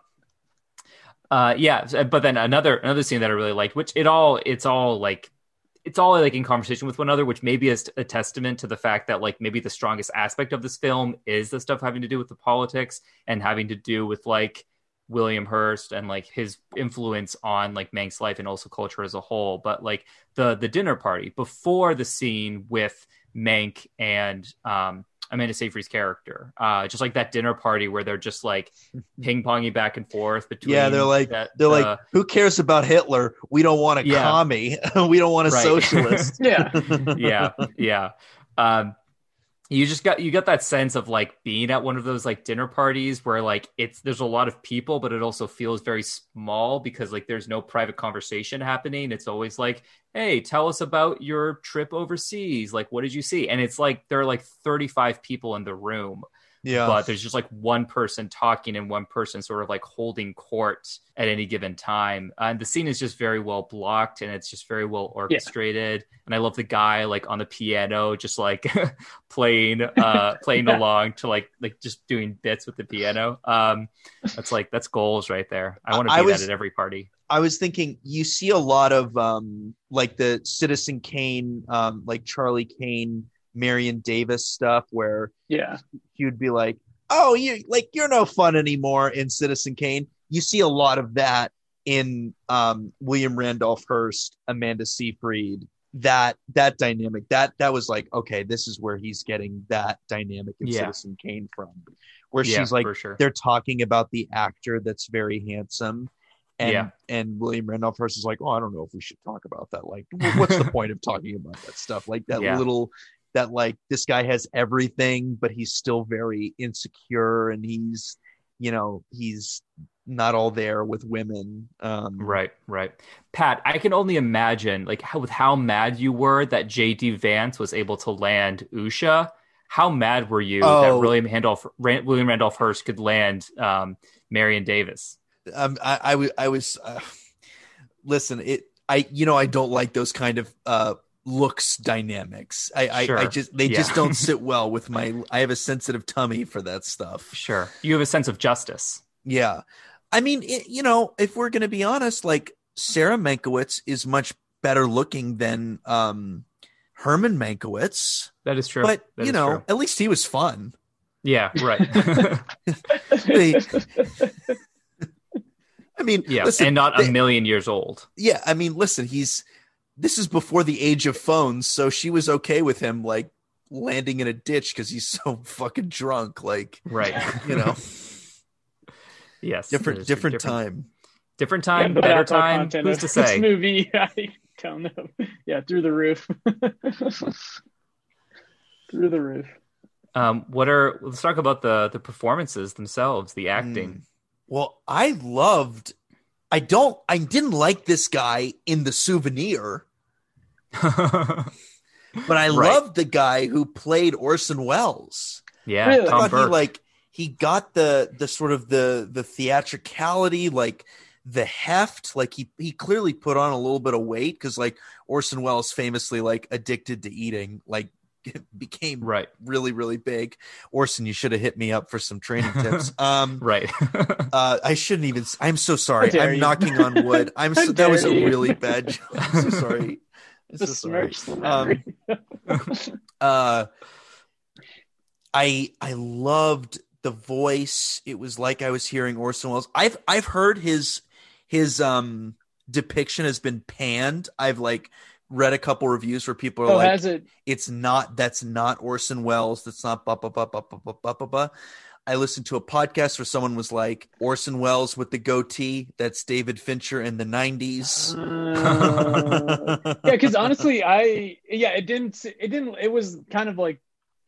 Speaker 2: uh, yeah, but then another another scene that I really liked, which it all it's all like it's all like in conversation with one another, which maybe is a testament to the fact that like maybe the strongest aspect of this film is the stuff having to do with the politics and having to do with like William Hearst and like his influence on like Mank's life and also culture as a whole. But like the the dinner party before the scene with Mank and um Amanda Seyfried's character, uh, just like that dinner party where they're just like ping ponging back and forth between.
Speaker 1: Yeah, they're like-
Speaker 2: that-
Speaker 1: They're
Speaker 2: the-
Speaker 1: like, "Who cares about Hitler? We don't want a
Speaker 2: Yeah.
Speaker 1: commie. we don't want a
Speaker 2: Right.
Speaker 1: socialist."
Speaker 3: Yeah,
Speaker 2: yeah, yeah. Um, you just got you got that sense of like being at one of those like dinner parties where like it's there's a lot of people, but it also feels very small because like there's no private conversation happening. It's always like, hey, tell us about your trip overseas. Like, what did you see? And it's like there are like 35 people in the room,
Speaker 1: yeah.
Speaker 2: but there's just like one person talking and one person sort of like holding court at any given time. Uh, and the scene is just very well blocked and it's just very well orchestrated. And I love the guy like on the piano, just like playing, uh, playing
Speaker 3: Yeah.
Speaker 2: along to like, like just doing bits with the piano. Um, that's like, that's goals right there. I want to be
Speaker 1: was-
Speaker 2: that at every party.
Speaker 1: I was thinking you see a lot of um like the Citizen Kane, um, like Charlie Kane, Marion Davis stuff where
Speaker 3: yeah,
Speaker 1: would be like, "Oh, you like you're no fun anymore" in Citizen Kane. You see a lot of that in um, William Randolph Hearst, Amanda Seyfried. That that dynamic that that was like, okay, this is where he's getting that dynamic in
Speaker 2: Yeah.
Speaker 1: Citizen Kane from, where
Speaker 2: Yeah,
Speaker 1: she's like,
Speaker 2: sure.
Speaker 1: they're talking about the actor that's very handsome And
Speaker 2: Yeah.
Speaker 1: and William Randolph Hearst is like, oh, I don't know if we should talk about that. Like, what's the point of talking about that stuff? Like that
Speaker 2: Yeah.
Speaker 1: little that like this guy has everything, but he's still very insecure and he's you know, he's not all there with women. Um
Speaker 2: Right, right. Pat, I can only imagine like how with how mad you were that JD Vance was able to land Usha. How mad were you that
Speaker 1: Oh.
Speaker 2: William Randolph Ran- William Randolph Hearst could land um, Marion Davis?
Speaker 1: um, i i was uh, listen it i you know i don't like those kind of uh looks dynamics i I, I just they
Speaker 2: Yeah.
Speaker 1: just don't sit well with my i have a sensitive tummy for that stuff
Speaker 2: Sure, you have a sense of justice.
Speaker 1: yeah i mean it, you know if we're gonna be honest like sarah Mankiewicz is much better looking than um herman Mankiewicz,
Speaker 2: That is true.
Speaker 1: but
Speaker 2: That
Speaker 1: you know
Speaker 2: true.
Speaker 1: at least he was fun
Speaker 2: yeah, right.
Speaker 1: i mean
Speaker 2: yeah,
Speaker 1: listen,
Speaker 2: and not
Speaker 1: they-
Speaker 2: a million years old.
Speaker 1: yeah i mean listen he's this is before the age of phones so she was okay with him like landing in a ditch because he's so fucking drunk like
Speaker 2: Right.
Speaker 1: you know
Speaker 2: yes.
Speaker 1: different
Speaker 2: that is
Speaker 1: different time
Speaker 2: Different time,
Speaker 3: but
Speaker 2: better time. Who's
Speaker 3: of
Speaker 2: to
Speaker 3: This
Speaker 2: say?
Speaker 3: movie, I don't know. Yeah, through the roof. through the roof.
Speaker 2: Um, what are let's talk about the the performances themselves, the acting.
Speaker 1: well i loved i don't i didn't like this guy in the souvenir but i
Speaker 2: Right.
Speaker 1: loved the guy who played orson welles
Speaker 2: yeah,
Speaker 3: Really?
Speaker 1: I
Speaker 2: Tom
Speaker 1: thought he like he got the the sort of the the theatricality, like the heft. Like he he clearly put on a little bit of weight because like Orson Welles famously like addicted to eating, like became
Speaker 2: right,
Speaker 1: really really big. Orson, you should have hit me up for some training tips. Um,
Speaker 2: right.
Speaker 1: uh, I shouldn't even. i'm so sorry. I'm
Speaker 3: you.
Speaker 1: knocking on wood. I'm so, that was a really bad joke. I'm so sorry.
Speaker 3: It's the
Speaker 1: Smurfs.
Speaker 3: Um,
Speaker 1: uh, I I loved the voice. It was like I was hearing Orson Welles. I've I've heard his his um depiction has been panned. I've like read a couple reviews where people are
Speaker 3: oh,
Speaker 1: like,
Speaker 3: it?
Speaker 1: "It's not. That's not Orson Welles. That's not." ba ba ba ba ba ba ba ba." I listened to a podcast where someone was like Orson Welles with the goatee. That's David Fincher in the '90s.
Speaker 3: Uh, yeah, because honestly, I yeah, it didn't. It didn't. It was kind of like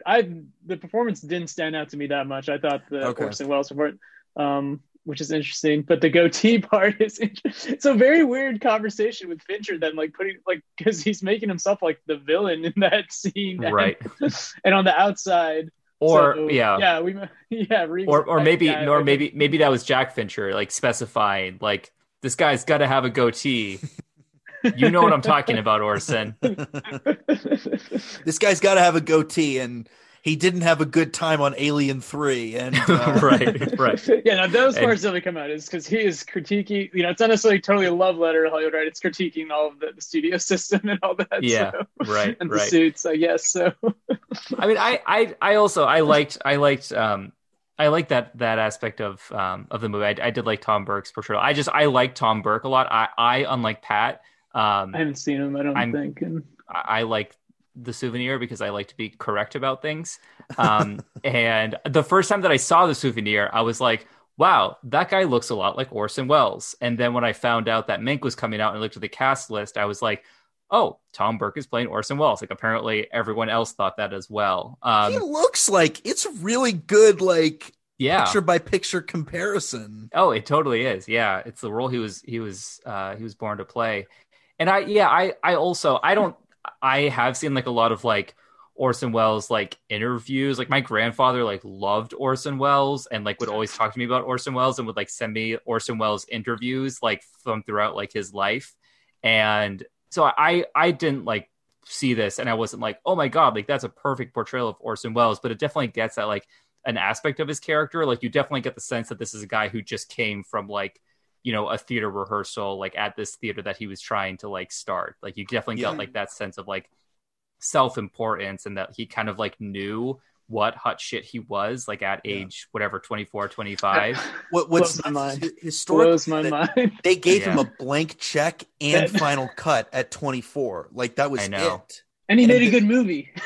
Speaker 3: I the performance didn't stand out to me that much. I thought the
Speaker 1: Okay.
Speaker 3: Orson Welles part, um, which is interesting, but the goatee part is int- it's a very weird conversation with Fincher. Then like putting like because he's making himself like the villain in that scene, and-
Speaker 2: right.
Speaker 3: And on the outside,
Speaker 2: Or
Speaker 3: so,
Speaker 2: yeah.
Speaker 3: yeah, we yeah, Reeves
Speaker 2: or or maybe
Speaker 3: guy.
Speaker 2: or maybe maybe that was Jack Fincher like specifying like this guy's got to have a goatee. You know what I'm talking about, Orson.
Speaker 1: this guy's got to have a goatee, and he didn't have a good time on Alien Three. And uh,
Speaker 2: right, right.
Speaker 3: yeah, now those
Speaker 2: And-
Speaker 3: parts really come out is because he is critiquing. You know, it's not necessarily totally a love letter to Hollywood, right? It's critiquing all of the, the studio system and all that.
Speaker 2: Yeah,
Speaker 3: so-
Speaker 2: right,
Speaker 3: and the suits, I guess. So
Speaker 2: I mean, I, I, I also I liked I liked um I liked that that aspect of um of the movie. I, I did like Tom Burke's portrayal. I just I like Tom Burke a lot. I I unlike Pat, um
Speaker 3: I haven't seen him. I don't
Speaker 2: I'm-
Speaker 3: think. And
Speaker 2: I, I like the souvenir because I like to be correct about things. Um, and the first time that I saw the souvenir, I was like, wow, that guy looks a lot like Orson Welles. And then when I found out that Mank was coming out and looked at the cast list, I was like, oh, Tom Burke is playing Orson Welles. Like apparently everyone else thought that as well.
Speaker 1: he
Speaker 2: Um,
Speaker 1: looks like it's really good, like
Speaker 2: yeah.
Speaker 1: picture by picture comparison.
Speaker 2: Oh, it totally is. Yeah, it's the role he was he was uh he was born to play. And I yeah, I I also I don't I have seen like a lot of like Orson Welles like interviews. Like my grandfather like loved Orson Welles and like would always talk to me about Orson Welles and would like send me Orson Welles interviews like from throughout like his life. And so I I didn't like see this and I wasn't like, "Oh my god, like that's a perfect portrayal of Orson Welles," but it definitely gets at like an aspect of his character. Like you definitely get the sense that this is a guy who just came from like you know a theater rehearsal like at this theater that he was trying to like start. Like you definitely
Speaker 1: Yeah.
Speaker 2: got like that sense of like self importance and that he kind of like knew what hot shit he was like at
Speaker 1: Yeah.
Speaker 2: age whatever 24 25
Speaker 1: What what's
Speaker 3: Blows my mind.
Speaker 1: historic?
Speaker 3: blows my mind.
Speaker 1: They gave him a blank check and final cut at 24. Like that was
Speaker 2: I know.
Speaker 1: it.
Speaker 3: And he
Speaker 1: And
Speaker 3: made a good movie.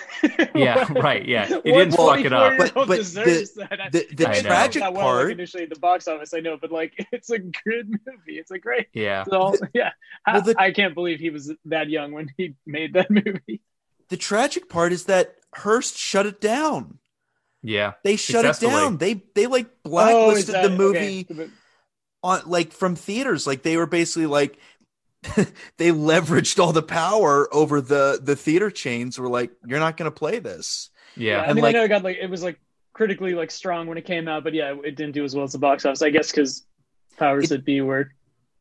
Speaker 2: Yeah, right, yeah. He didn't fuck it up.
Speaker 1: But- but
Speaker 3: deserves that.
Speaker 1: the- the
Speaker 3: I know it's
Speaker 1: tragic
Speaker 3: not well, like,
Speaker 1: part-
Speaker 3: initially at the box office, I know, but like it's a good movie. It's a great.
Speaker 2: Yeah.
Speaker 3: So yeah, I,
Speaker 1: Well, the-
Speaker 3: I can't believe he was that young when he made that movie.
Speaker 1: The tragic part is that Hearst shut it down.
Speaker 2: Yeah.
Speaker 1: They shut it down. They they like
Speaker 3: Oh,
Speaker 1: blacklisted
Speaker 3: that-
Speaker 1: the movie
Speaker 3: okay.
Speaker 1: on like from theaters. Like they were basically like they leveraged all the power over the the theater chains. Were like, you're not going to play this.
Speaker 3: Yeah,
Speaker 2: Yeah.
Speaker 3: I
Speaker 1: And,
Speaker 3: mean,
Speaker 1: like-
Speaker 3: I know it got like it was like critically like strong when it came out, but yeah, it didn't do as well as the box office. I guess because powers
Speaker 1: It-
Speaker 3: that be were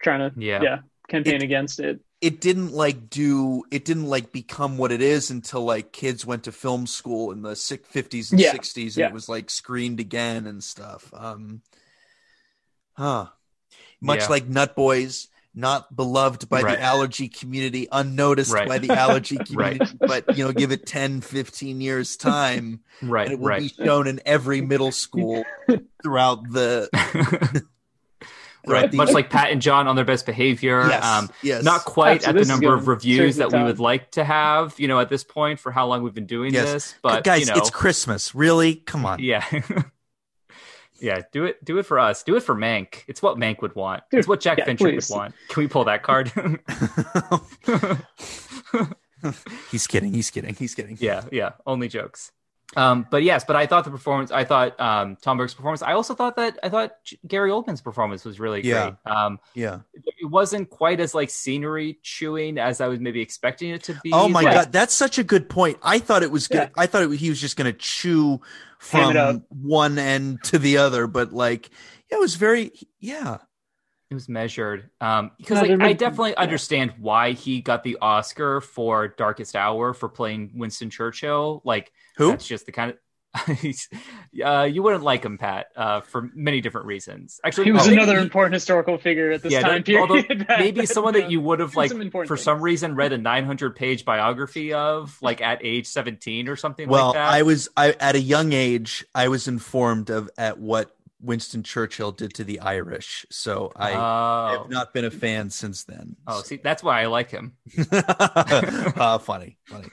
Speaker 3: trying to
Speaker 2: Yeah.
Speaker 3: yeah campaign
Speaker 1: It-
Speaker 3: against it.
Speaker 1: It didn't like do. It didn't like become what it is until like kids went to film school in the 50s and
Speaker 3: Yeah,
Speaker 1: 60s, and
Speaker 3: yeah.
Speaker 1: it was like screened again and stuff. Um, huh. Much
Speaker 2: Yeah.
Speaker 1: like Nut Boys, not beloved by
Speaker 2: Right.
Speaker 1: the allergy community, unnoticed
Speaker 2: Right.
Speaker 1: by the allergy
Speaker 2: Right.
Speaker 1: community, but you know, give it 10, 15 years time.
Speaker 2: Right.
Speaker 1: and it will
Speaker 2: Right.
Speaker 1: be shown in every middle school throughout the
Speaker 2: right.
Speaker 1: the-
Speaker 2: Much like Pat and John on their best behavior.
Speaker 1: yes,
Speaker 2: Um,
Speaker 1: yes.
Speaker 2: not quite
Speaker 3: So
Speaker 2: at the number of reviews
Speaker 3: change the
Speaker 2: that we would like to have, you know, at this point for how long we've been doing
Speaker 1: Yes.
Speaker 2: this. But
Speaker 1: guys,
Speaker 2: you know,
Speaker 1: it's Christmas. Really, come on.
Speaker 2: yeah. Yeah, do it do it for us. Do it for Mank. It's what Mank would want.
Speaker 3: Dude,
Speaker 2: it's what Jack
Speaker 3: yeah,
Speaker 2: Fincher
Speaker 3: please.
Speaker 2: would want. Can we pull that card?
Speaker 1: he's kidding. He's kidding. He's kidding.
Speaker 2: yeah, yeah, only jokes. Um, but yes, but I thought the performance, I thought um, Tom Burke's performance. I also thought that I thought Gary Oldman's performance was really
Speaker 1: Yeah.
Speaker 2: great. Um,
Speaker 1: Yeah.
Speaker 2: it wasn't quite as like scenery chewing as I was maybe expecting it to be.
Speaker 1: Oh my
Speaker 2: Like,
Speaker 1: god, that's such a good point. I thought it was good.
Speaker 3: Yeah.
Speaker 1: I thought it, he was just going to chew
Speaker 3: Ham it
Speaker 1: from one end to the other, but like, yeah, it was very, yeah.
Speaker 2: It was measured. Um, because
Speaker 3: No,
Speaker 2: like I definitely
Speaker 3: yeah.
Speaker 2: understand why he got the Oscar for Darkest Hour for playing Winston Churchill. Like
Speaker 1: Who?
Speaker 2: that's just the kind of. He's- uh, you wouldn't like him, Pat, uh, for many different reasons. Actually,
Speaker 3: He was
Speaker 2: oh,
Speaker 3: another
Speaker 2: he-
Speaker 3: important historical figure at this
Speaker 2: Yeah,
Speaker 3: time
Speaker 2: there- although
Speaker 3: period.
Speaker 2: maybe someone that you would have like
Speaker 3: some
Speaker 2: for
Speaker 3: things.
Speaker 2: some reason read a 900 page biography of like at age 17 or something
Speaker 1: Well,
Speaker 2: like that.
Speaker 1: I was, I at a young age, I was informed of at what Winston Churchill did to the Irish, so I
Speaker 2: oh.
Speaker 1: have not been a fan since then.
Speaker 2: oh, see, that's why I like him.
Speaker 1: uh, funny, funny.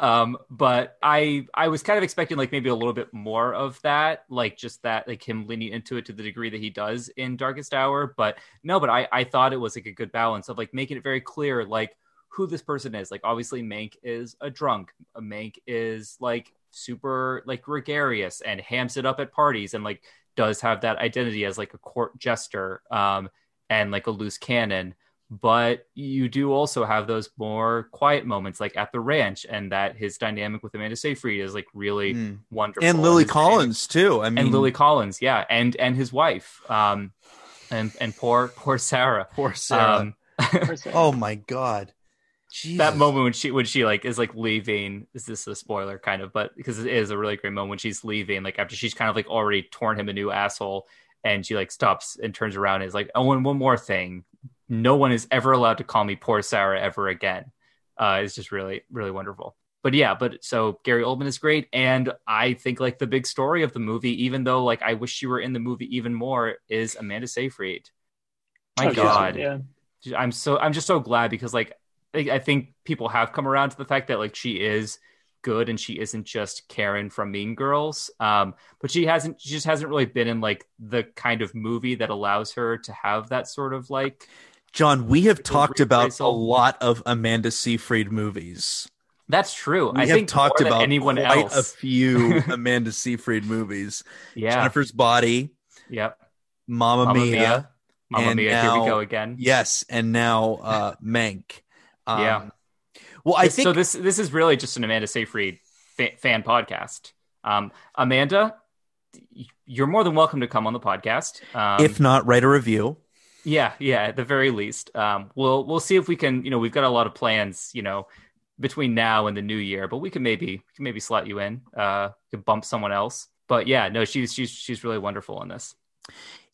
Speaker 2: Um but i i was kind of expecting like maybe a little bit more of that like just that like him leaning into it to the degree that he does in darkest hour. But no but i i thought it was like a good balance of like making it very clear like who this person is. Like obviously mank is a drunk. Mank is like super like gregarious and hams it up at parties and like does have that identity as like a court jester um and like a loose cannon but you do also have those more quiet moments like at the ranch and that his dynamic with amanda seyfried is like really
Speaker 1: Mm.
Speaker 2: wonderful
Speaker 1: And Lily
Speaker 2: his
Speaker 1: Collins too. I mean,
Speaker 2: and lily collins yeah and and his wife um and and poor poor sarah
Speaker 1: poor Sarah.
Speaker 2: um
Speaker 1: oh my god, Jesus.
Speaker 2: that moment when she when she like is like leaving is this a spoiler kind of but because it is a really great moment when she's leaving like after she's kind of like already torn him a new asshole and she like stops and turns around and is like oh and one more thing no one is ever allowed to call me poor sarah ever again. Uh it's just really really wonderful. But yeah but so gary oldman is great. And i think like the big story of the movie even though like i wish she were in the movie even more is amanda seyfried. My
Speaker 3: Oh,
Speaker 2: god.
Speaker 3: yeah.
Speaker 2: I'm so I'm just so glad because like I I think people have come around to the fact that like she is good and she isn't just Karen from Mean Girls. Um, but she hasn't she just hasn't really been in like the kind of movie that allows her to have that sort of like
Speaker 1: John, we have talked about a lot of Amanda Seyfried movies.
Speaker 2: that's true.
Speaker 1: We
Speaker 2: I
Speaker 1: have
Speaker 2: think
Speaker 1: talked about
Speaker 2: anyone
Speaker 1: quite
Speaker 2: else.
Speaker 1: a few Amanda Seyfried movies.
Speaker 2: yeah.
Speaker 1: Jennifer's Body,
Speaker 2: Yep.
Speaker 1: Mamma,
Speaker 2: Mamma
Speaker 1: Mia.
Speaker 2: Mia. Mamma
Speaker 1: and
Speaker 2: Mia, here we go again.
Speaker 1: Yes, and now uh Mank. Um,
Speaker 2: Yeah.
Speaker 1: Well, I think
Speaker 2: so. This this is really just an Amanda Seyfried fa- fan podcast. Um, Amanda, you're more than welcome to come on the podcast. Um,
Speaker 1: if not, write a review.
Speaker 2: Yeah, yeah, at the very least. Um, we'll we'll see if we can. You know, we've got a lot of plans. You know, between now and the new year, but we can maybe we can maybe slot you in. Uh, could bump someone else. But yeah, no, she's she's she's really wonderful in this.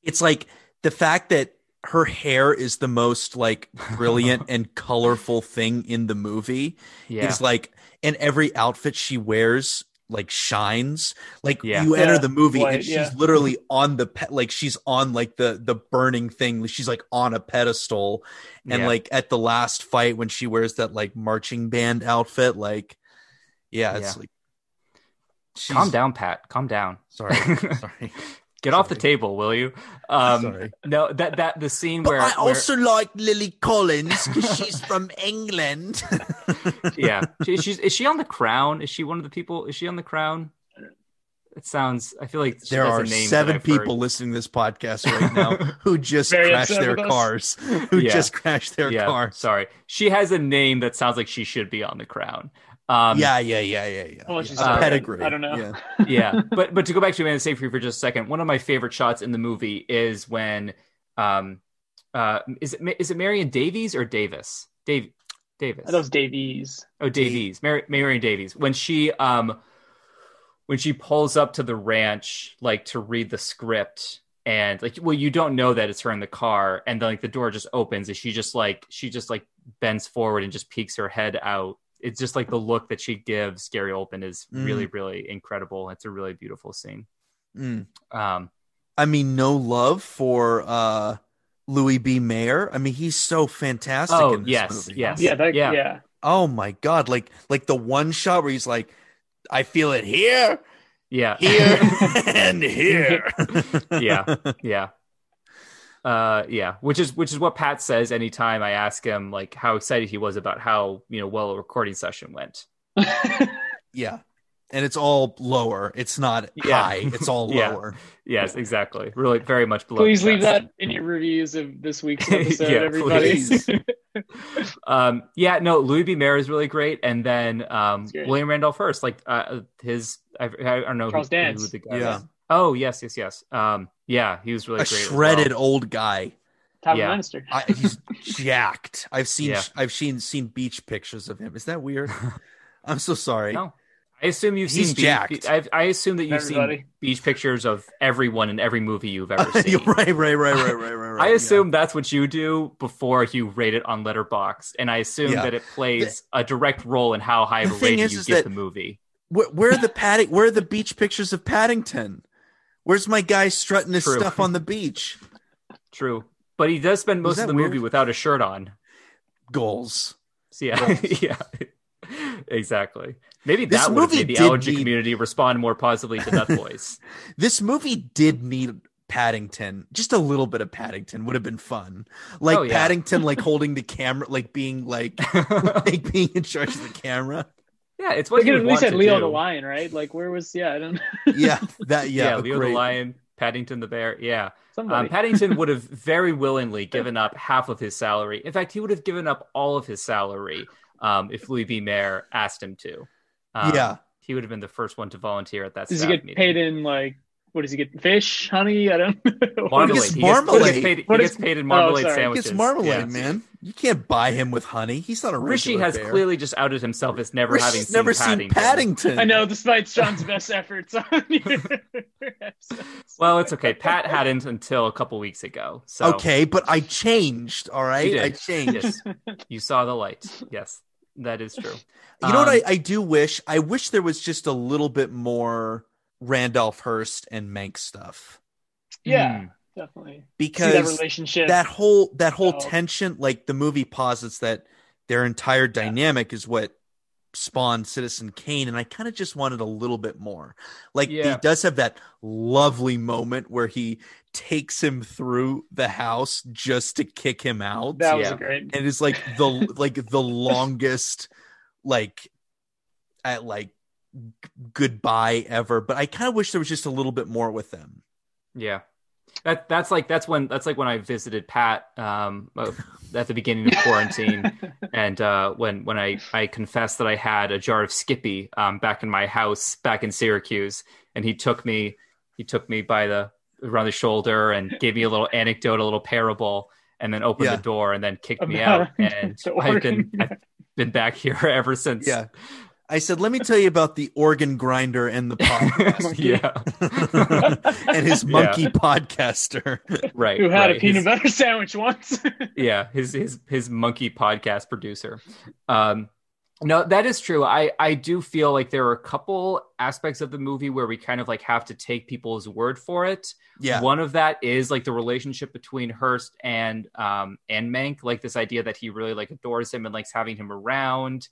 Speaker 1: It's like the fact that her hair is the most like brilliant and colorful thing in the movie
Speaker 2: Yeah,
Speaker 1: is like and every outfit she wears like shines like
Speaker 2: Yeah.
Speaker 1: you enter
Speaker 3: Yeah,
Speaker 1: the movie
Speaker 3: white,
Speaker 1: and she's
Speaker 3: yeah.
Speaker 1: literally on the pe- like she's on like the the burning thing she's like on a pedestal and
Speaker 2: Yeah.
Speaker 1: like at the last fight when she wears that like marching band outfit like yeah it's
Speaker 2: Yeah.
Speaker 1: like she's,
Speaker 2: calm down, Pat. Calm down.
Speaker 1: sorry sorry
Speaker 2: Get off the table, will you? Um,
Speaker 1: Sorry.
Speaker 2: No, that that the scene
Speaker 1: but
Speaker 2: where,
Speaker 1: i
Speaker 2: where-
Speaker 1: also like lily collins because she's from england
Speaker 2: yeah, she, she's is she on the Crown? Is she one of the people? Is she on the Crown? It sounds. I feel like
Speaker 1: there are
Speaker 2: a name
Speaker 1: seven
Speaker 2: I've heard.
Speaker 1: people listening to this podcast right now who just crashed their cars who
Speaker 2: Yeah.
Speaker 1: just crashed their
Speaker 2: yeah,
Speaker 1: cars
Speaker 2: sorry. She has a name that sounds like she should be on the Crown. Um,
Speaker 1: yeah, yeah, yeah, yeah, yeah.
Speaker 3: Well,
Speaker 1: yeah. A
Speaker 2: uh,
Speaker 1: pedigree.
Speaker 3: I don't know.
Speaker 1: Yeah.
Speaker 2: yeah, but but to go back to Amanda Seyfried for just a second, one of my favorite shots in the movie is when, um, uh, is it is it Marion Davies or Davis? Dave Davis.
Speaker 3: I thought it was Davies.
Speaker 2: Oh, Davies, Mar- Marion Davies. When she um when she pulls up to the ranch like to read the script and like well you don't know that it's her in the car and then like the door just opens and she just like she just like bends forward and just peeks her head out. It's just like the look that she gives Gary Oldman is really really incredible. It's a really beautiful scene.
Speaker 1: Mm.
Speaker 2: Um
Speaker 1: I mean, no love for uh Louis B. Mayer. I mean, he's so fantastic.
Speaker 2: Oh,
Speaker 1: in this
Speaker 2: yes,
Speaker 1: movie.
Speaker 2: yes.
Speaker 3: Yeah, that,
Speaker 2: Yeah.
Speaker 3: yeah.
Speaker 1: Oh my god! Like, like the one shot where he's like, "I feel it here,
Speaker 2: yeah.
Speaker 1: here, and here."
Speaker 2: yeah yeah uh yeah which is which is what pat says anytime i ask him like how excited he was about how you know well a recording session went
Speaker 1: yeah. And it's all lower. It's not
Speaker 2: Yeah.
Speaker 1: high. It's all
Speaker 2: Yeah.
Speaker 1: lower.
Speaker 2: yes exactly really very much below
Speaker 3: Please leave that in your reviews of this week's episode,
Speaker 2: Yeah,
Speaker 3: everybody.
Speaker 1: please.
Speaker 2: um yeah no louis b mayer is really great and then um
Speaker 3: great.
Speaker 2: william randolph hearst like uh his i, I don't know
Speaker 3: Charles
Speaker 2: who, who the guy
Speaker 1: Yeah.
Speaker 2: was. oh yes yes yes um yeah he was really
Speaker 1: A
Speaker 2: great
Speaker 1: shredded
Speaker 2: well.
Speaker 1: old guy.
Speaker 3: Tom
Speaker 2: Yeah.
Speaker 3: Minister.
Speaker 1: I, he's jacked. I've seen.
Speaker 2: Yeah.
Speaker 1: I've seen seen beach pictures of him. Is that weird? I'm so sorry.
Speaker 2: no I assume you've
Speaker 1: He's
Speaker 2: seen beach. I, I assume that you've
Speaker 3: Everybody.
Speaker 2: seen beach pictures of everyone in every movie you've ever seen.
Speaker 1: Right, right, right, right, right, right, right.
Speaker 2: I
Speaker 1: yeah.
Speaker 2: assume that's what you do before you rate it on Letterboxd, and I assume
Speaker 1: Yeah.
Speaker 2: that it plays a direct role in how high of a rating
Speaker 1: is,
Speaker 2: you
Speaker 1: is
Speaker 2: give the movie.
Speaker 1: Where, where are the padding? Where are the beach pictures of Paddington? Where's my guy strutting his
Speaker 2: True.
Speaker 1: stuff on the beach?
Speaker 2: True, but he does spend most of the
Speaker 1: weird?
Speaker 2: movie without a shirt on.
Speaker 1: Goals.
Speaker 2: So yeah, yeah, exactly. Maybe
Speaker 1: This
Speaker 2: that would have
Speaker 1: movie
Speaker 2: made the allergy
Speaker 1: need-
Speaker 2: community respond more positively to Nut voice.
Speaker 1: This movie did need Paddington. Just a little bit of Paddington would have been fun. Like
Speaker 2: Oh, yeah.
Speaker 1: Paddington, like holding the camera, like being like like being in charge of the camera.
Speaker 2: Yeah, it's
Speaker 3: They
Speaker 2: what
Speaker 3: could
Speaker 2: you
Speaker 3: at least had Leo
Speaker 2: do.
Speaker 3: the Lion, right? Like, where was, yeah, I don't
Speaker 1: Yeah, that yeah,
Speaker 2: Yeah, Leo
Speaker 1: great.
Speaker 2: the Lion, Paddington the Bear. Yeah. Um, Paddington would have very willingly given up half of his salary. In fact, he would have given up all of his salary um, if Louis B. Mayer asked him to. Um,
Speaker 1: Yeah.
Speaker 2: he would have been the first one to volunteer at that.
Speaker 3: Does he
Speaker 2: staff
Speaker 3: get
Speaker 2: meeting.
Speaker 3: paid in, like, what does he get? Fish, honey? I don't know.
Speaker 2: marmalade?
Speaker 1: gets
Speaker 2: He,
Speaker 1: marmalade.
Speaker 2: Gets, he gets paid, he gets paid in
Speaker 3: Oh,
Speaker 2: marmalade.
Speaker 3: He
Speaker 2: sandwiches.
Speaker 1: It's marmalade,
Speaker 2: Yeah.
Speaker 1: man. You can't buy him with honey. He's not a
Speaker 2: Rishi has
Speaker 1: bear.
Speaker 2: clearly just outed himself as never having seen
Speaker 1: never
Speaker 2: Paddington.
Speaker 1: seen Paddington.
Speaker 3: I know, despite Sean's best efforts on your.
Speaker 2: Well, it's okay. Pat hadn't until a couple weeks ago. So
Speaker 1: Okay, but I changed. All right, I changed.
Speaker 2: yes, you saw the light. Yes, that is true.
Speaker 1: You know what
Speaker 2: Um,
Speaker 1: I, I do wish? I wish there was just a little bit more Randolph Hearst and Mank stuff
Speaker 3: yeah,
Speaker 2: Hmm.
Speaker 3: Definitely. See that
Speaker 1: because
Speaker 3: relationship.
Speaker 1: that whole that whole
Speaker 3: Oh.
Speaker 1: tension, like the movie posits that their entire dynamic is what spawned Citizen Kane, and I kind of just wanted a little bit more. Like
Speaker 2: Yeah.
Speaker 1: he does have that lovely moment where he takes him through the house just to kick him out.
Speaker 3: that was
Speaker 2: yeah.
Speaker 3: great.
Speaker 1: and it's like the like the longest like at like g- goodbye ever but i kind of wish there was just a little bit more with them
Speaker 2: Yeah. That that's like that's when that's like when I visited Pat um uh, at the beginning of quarantine. And uh when when I I confessed that I had a jar of Skippy um back in my house back in Syracuse. And he took me he took me by the around the shoulder and gave me a little anecdote a little parable and then opened
Speaker 1: Yeah.
Speaker 2: the door and then kicked me out. And I've been. I've been back here ever since.
Speaker 1: Yeah i said let me tell you about the organ grinder and the podcast
Speaker 2: yeah
Speaker 1: and his
Speaker 2: Yeah.
Speaker 1: monkey podcaster
Speaker 2: right
Speaker 3: Who had
Speaker 2: right.
Speaker 3: a peanut
Speaker 2: His-
Speaker 3: butter sandwich once.
Speaker 2: yeah his his his monkey podcast producer um No, that is true. I I do feel like there are a couple aspects of the movie where we kind of like have to take people's word for it.
Speaker 1: Yeah.
Speaker 2: One of that is like the relationship between Hearst and um and Mank, like this idea that he really like adores him and likes having him around.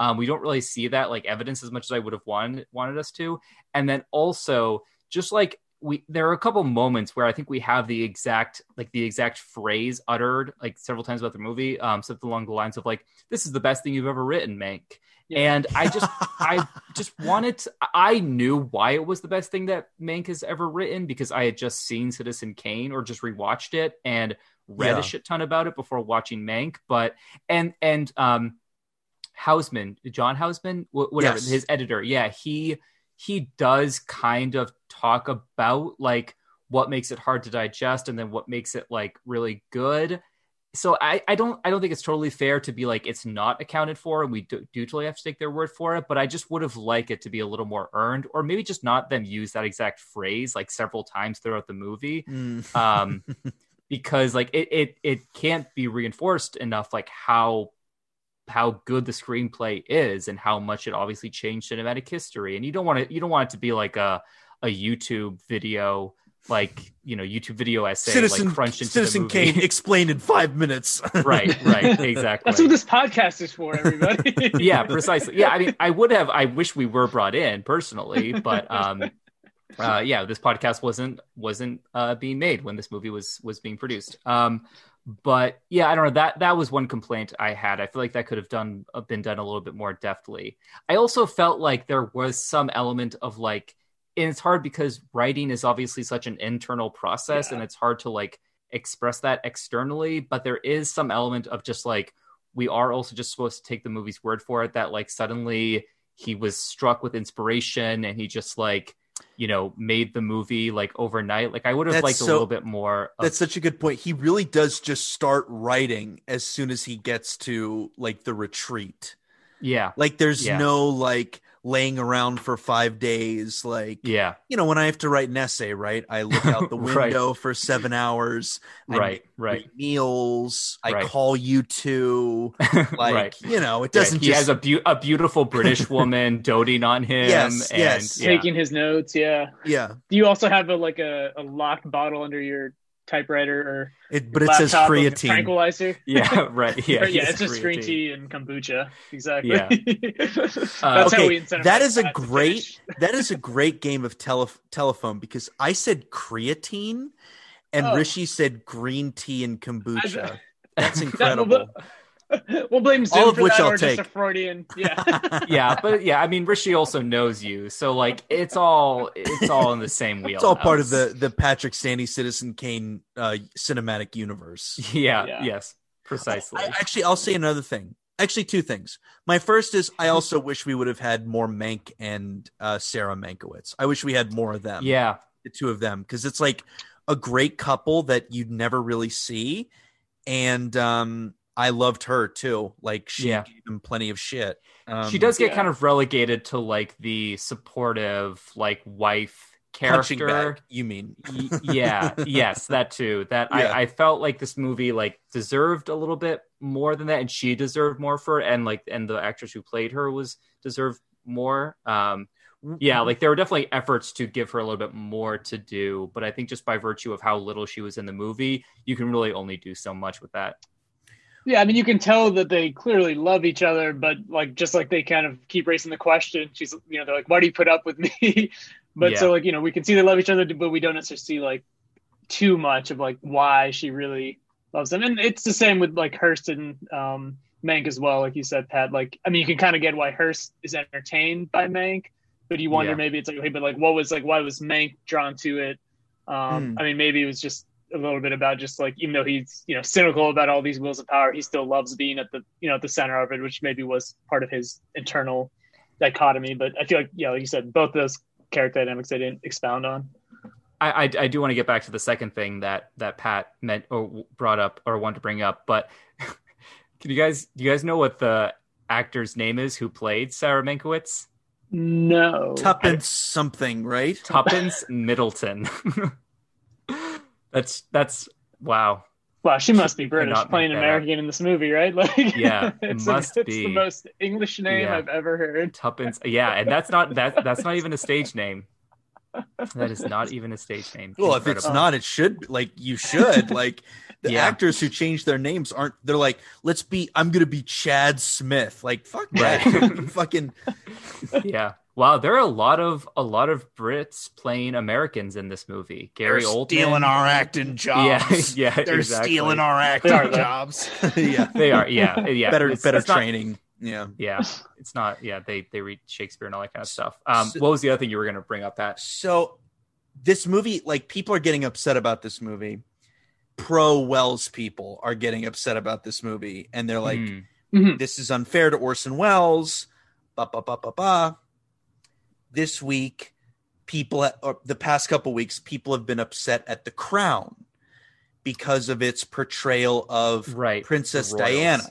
Speaker 2: Um, we don't really see that like evidence as much as I would have wanted wanted us to. And then also just like we there are a couple moments where I think we have the exact like the exact phrase uttered like several times about the movie, um, something along the lines of like, "This is the best thing you've ever written, Mank."
Speaker 3: Yeah.
Speaker 2: And I just I just wanted to, I knew why it was the best thing that Mank has ever written because I had just seen Citizen Kane or just rewatched it and read
Speaker 1: Yeah.
Speaker 2: a shit ton about it before watching Mank. But and and um Houseman, John Houseman, whatever,
Speaker 1: Yes.
Speaker 2: his editor, yeah, he he does kind of talk about like what makes it hard to digest and then what makes it like really good. So I, I don't I don't think it's totally fair to be like it's not accounted for and we do, do totally have to take their word for it. But I just would have liked it to be a little more earned, or maybe just not them use that exact phrase like several times throughout the movie
Speaker 1: Mm.
Speaker 2: um, because like it, it it can't be reinforced enough like how how good the screenplay is and how much it obviously changed cinematic history. And you don't want it you don't want it to be like a a YouTube video like you know YouTube video essay
Speaker 1: Citizen
Speaker 2: like crunched into
Speaker 1: Citizen
Speaker 2: the movie.
Speaker 1: Kane explained in five minutes.
Speaker 2: right right exactly.
Speaker 3: That's what this podcast is for, everybody.
Speaker 2: yeah precisely. Yeah i mean i would have i wish we were brought in personally but um uh yeah this podcast wasn't wasn't uh being made when this movie was was being produced. Um but yeah i don't know that that was one complaint i had i feel like that could have done uh, been done a little bit more deftly i also felt like there was some element of like and it's hard because writing is obviously such an internal process
Speaker 3: Yeah.
Speaker 2: and it's hard to like express that externally but there is some element of just like we are also just supposed to take the movie's word for it that like suddenly he was struck with inspiration and he just like you know made the movie like overnight like i would have
Speaker 1: That's
Speaker 2: liked a little bit more of,
Speaker 1: That's such a good point. He really does just start writing as soon as he gets to like the retreat.
Speaker 2: yeah
Speaker 1: Like there's
Speaker 2: Yeah.
Speaker 1: no like laying around for five days. Like
Speaker 2: yeah
Speaker 1: you know, when I have to write an essay, right? I look out the
Speaker 2: Right.
Speaker 1: window for seven hours. I
Speaker 2: right right
Speaker 1: three meals. I
Speaker 2: Right.
Speaker 1: call you two. Like
Speaker 2: right
Speaker 1: you know, it doesn't
Speaker 2: he
Speaker 1: just
Speaker 2: has a, beau- a beautiful british woman doting on him
Speaker 1: Yes,
Speaker 2: and
Speaker 1: yes.
Speaker 2: yeah.
Speaker 3: Taking his notes, yeah.
Speaker 1: yeah.
Speaker 3: Do you also have a like a, a locked bottle under your typewriter or
Speaker 1: It, but it says
Speaker 3: laptop of
Speaker 1: creatine.
Speaker 3: tranquilizer?
Speaker 2: yeah right yeah
Speaker 3: yeah, it's just green tea and kombucha. Exactly.
Speaker 2: Yeah.
Speaker 3: That's
Speaker 2: Uh,
Speaker 3: how
Speaker 1: okay,
Speaker 3: we incentivize
Speaker 1: that is a great that is a great game of tele- telephone because I said creatine and
Speaker 3: Oh.
Speaker 1: Rishi said green tea and kombucha.
Speaker 3: I-
Speaker 1: That's
Speaker 3: That-
Speaker 1: incredible.
Speaker 3: We'll blame Zoom
Speaker 1: All of
Speaker 3: for
Speaker 1: which
Speaker 3: that,
Speaker 1: I'll
Speaker 3: or just a
Speaker 1: take.
Speaker 3: Freudian. Yeah.
Speaker 2: yeah but yeah i mean rishi also knows you so like it's all it's all in the same wheel
Speaker 1: It's all part of the the Patrick Stanley Citizen Kane uh, cinematic universe.
Speaker 2: yeah,
Speaker 3: Yeah.
Speaker 2: yes precisely
Speaker 1: I, actually, I'll say another thing. Actually, two things. My first is I also wish we would have had more Mank and uh, Sarah Mankiewicz. I wish we had more of them.
Speaker 2: yeah
Speaker 1: the two of them because it's like a great couple that you'd never really see and um i loved her too like she
Speaker 2: Yeah.
Speaker 1: gave him plenty of shit um,
Speaker 2: she does get
Speaker 3: yeah.
Speaker 2: kind of relegated to like the supportive like wife character
Speaker 1: bag you mean
Speaker 2: yeah yes that too that
Speaker 1: Yeah.
Speaker 2: I, I felt like this movie like deserved a little bit more than that and she deserved more for it and like and the actress who played her was deserved more um yeah like there were definitely efforts to give her a little bit more to do but i think just by virtue of how little she was in the movie you can really only do so much with that
Speaker 3: Yeah, I mean, you can tell that they clearly love each other, but like just like they kind of keep raising the question. She's, you know, they're like, "Why do you put up with me?" but so like, you know, we can see they love each other, but we don't necessarily see like too much of like why she really loves them. And it's the same with like Hearst and um, Mank as well, like you said, Pat. Like, I mean, you can kind of get why Hearst is entertained by Mank, but you wonder
Speaker 2: Yeah.
Speaker 3: maybe it's like, okay, but like, what was like, why was Mank drawn to it? Um,
Speaker 1: Hmm.
Speaker 3: I mean, maybe it was just a little bit about just like even though he's you know cynical about all these wheels of power, he still loves being at the you know at the center of it, which maybe was part of his internal dichotomy. But I feel like yeah, like you said, both those character dynamics they didn't expound on.
Speaker 2: I, I, I do want to get back to the second thing that that Pat meant or brought up or wanted to bring up, but can you guys do you guys know what the actor's name is who played Sarah Mankiewicz?
Speaker 3: No,
Speaker 1: tuppence something right
Speaker 2: Tuppence Middleton. that's that's wow.
Speaker 3: Wow, she must be British playing
Speaker 2: that
Speaker 3: American in this movie, right? Like,
Speaker 2: Yeah, it
Speaker 3: it's,
Speaker 2: must
Speaker 3: it's
Speaker 2: be.
Speaker 3: the most English name
Speaker 2: Yeah.
Speaker 3: I've ever heard.
Speaker 2: Tuppence. Yeah, and that's not that that's not even a stage name. That is not even a stage name.
Speaker 1: Well, if it's not, it should. Like you should. like the
Speaker 2: Yeah.
Speaker 1: actors who change their names aren't. They're like, let's be. I'm gonna be Chad Smith. Like fuck that. Fucking
Speaker 2: yeah. Wow, there are a lot of a lot of Brits playing Americans in this movie. Gary
Speaker 1: they're
Speaker 2: Oldman.
Speaker 1: stealing our acting
Speaker 2: Yeah,
Speaker 1: jobs.
Speaker 2: yeah,
Speaker 1: They're
Speaker 2: exactly.
Speaker 1: stealing our acting
Speaker 3: are,
Speaker 1: jobs. yeah.
Speaker 2: They are. Yeah, yeah.
Speaker 1: better
Speaker 2: It's-
Speaker 1: better
Speaker 2: it's not-
Speaker 1: training. yeah.
Speaker 2: yeah, it's not. Yeah, they they read Shakespeare and all that kind of stuff. Um,
Speaker 1: So-
Speaker 2: what was the other thing you were going to bring up? That
Speaker 1: So this movie, like people are getting upset about this movie. Pro Welles people are getting upset about this movie, and they're like.
Speaker 3: Mhm.
Speaker 1: this is unfair to Orson Welles. Ba ba ba ba ba. This week, people or the past couple weeks, people have been upset at The Crown because of its portrayal of
Speaker 2: right,
Speaker 1: Princess. Diana,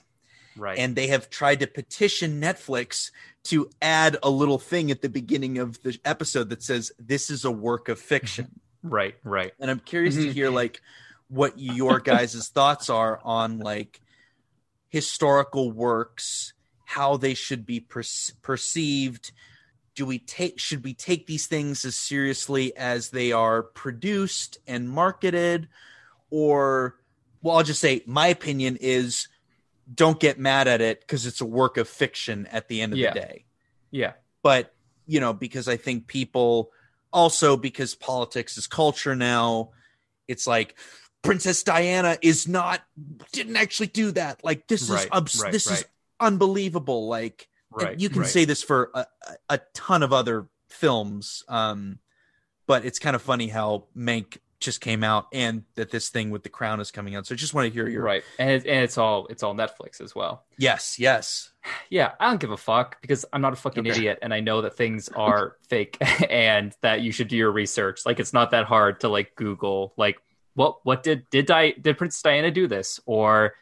Speaker 2: Right,
Speaker 1: and they have tried to petition Netflix to add a little thing at the beginning of the episode that says this is a work of fiction.
Speaker 2: right, right.
Speaker 1: and I'm curious to
Speaker 3: Mhm.
Speaker 1: hear like what your guys' thoughts are on like historical works, how they should be per- perceived. Do we take should we take these things as seriously as they are produced and marketed, or well, I'll just say my opinion is don't get mad at it because it's a work of fiction at the end of
Speaker 2: Yeah.
Speaker 1: the day.
Speaker 2: Yeah,
Speaker 1: but you know because i think people also because politics is culture now it's like princess diana is not didn't actually do that. Like this is
Speaker 2: Right,
Speaker 1: abs-
Speaker 2: right,
Speaker 1: this is unbelievable. Like
Speaker 2: right.
Speaker 1: you can
Speaker 2: right.
Speaker 1: say this for a, a- ton of other films um but it's kind of funny how mank just came out and that this thing with the crown is coming out so I just want to hear your
Speaker 2: right, and it, and it's all it's all Netflix as well.
Speaker 1: yes yes
Speaker 2: Yeah, I don't give a fuck because I'm not a fucking
Speaker 1: Okay.
Speaker 2: idiot and I know that things are fake and that you should do your research. Like it's not that hard to like Google like what what did did Di- did Princess Diana do this or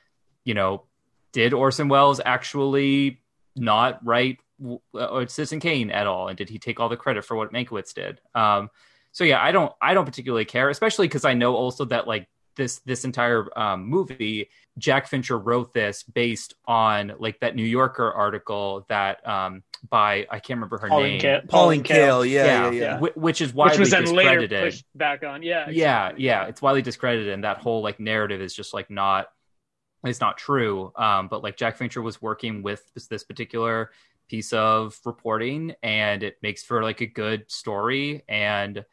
Speaker 2: you know did Orson Welles actually not write w- uh, Citizen Kane at all and did he take all the credit for what Mankiewicz did? Um so yeah, I don't I don't particularly care especially cuz I know also that like this this entire um, movie Jack Fincher wrote this based on like that New Yorker article that um by I can't remember her
Speaker 3: Pauline
Speaker 2: name,
Speaker 3: Ka-
Speaker 1: pauline kael yeah yeah
Speaker 2: Yeah.
Speaker 1: yeah,
Speaker 3: Yeah.
Speaker 2: whi- which is
Speaker 3: Which
Speaker 2: widely
Speaker 3: was then later
Speaker 2: discredited.
Speaker 3: pushed back on. Yeah.
Speaker 2: yeah, yeah, it's widely discredited, and that whole like narrative is just like not it's not true. Um, but like Jack Fincher was working with this, this particular piece of reporting, and it makes for like a good story and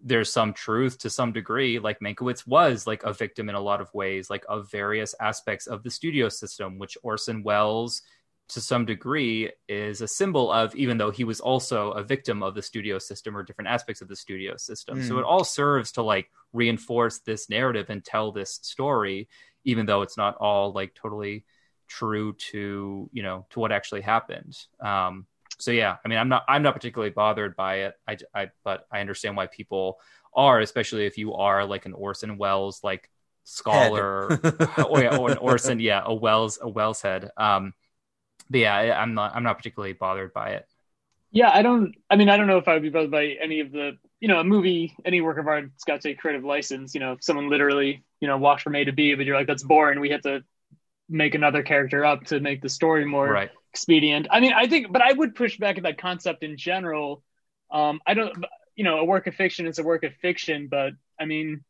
Speaker 2: there's some truth to some degree. Like Mankiewicz was like a victim in a lot of ways, like of various aspects of the studio system, which Orson Welles, to some degree, is a symbol of, even though he was also a victim of the studio system or different aspects of the studio system. So
Speaker 1: Mm.
Speaker 2: it all serves to like reinforce this narrative and tell this story, even though it's not all like totally true to you know to what actually happened. Um, so yeah, I mean, I'm not I'm not particularly bothered by it. I, I but I understand why people are, especially if you are like an Orson Welles like scholar, or, yeah, or an Orson, yeah, a Welles a Welles head. Um, but yeah, I, I'm not I'm not particularly bothered by it.
Speaker 3: Yeah, I don't. I mean, I don't know if I would be bothered by any of the, you know, a movie, any work of art. It's got to take creative license. You know, if someone literally, you know, walks from A to B, but you're like, that's boring. We have to make another character up to make the story more
Speaker 2: Right.
Speaker 3: expedient. I mean, I think, but I would push back at that concept in general. Um, I don't, you know, a work of fiction is a work of fiction, but I mean,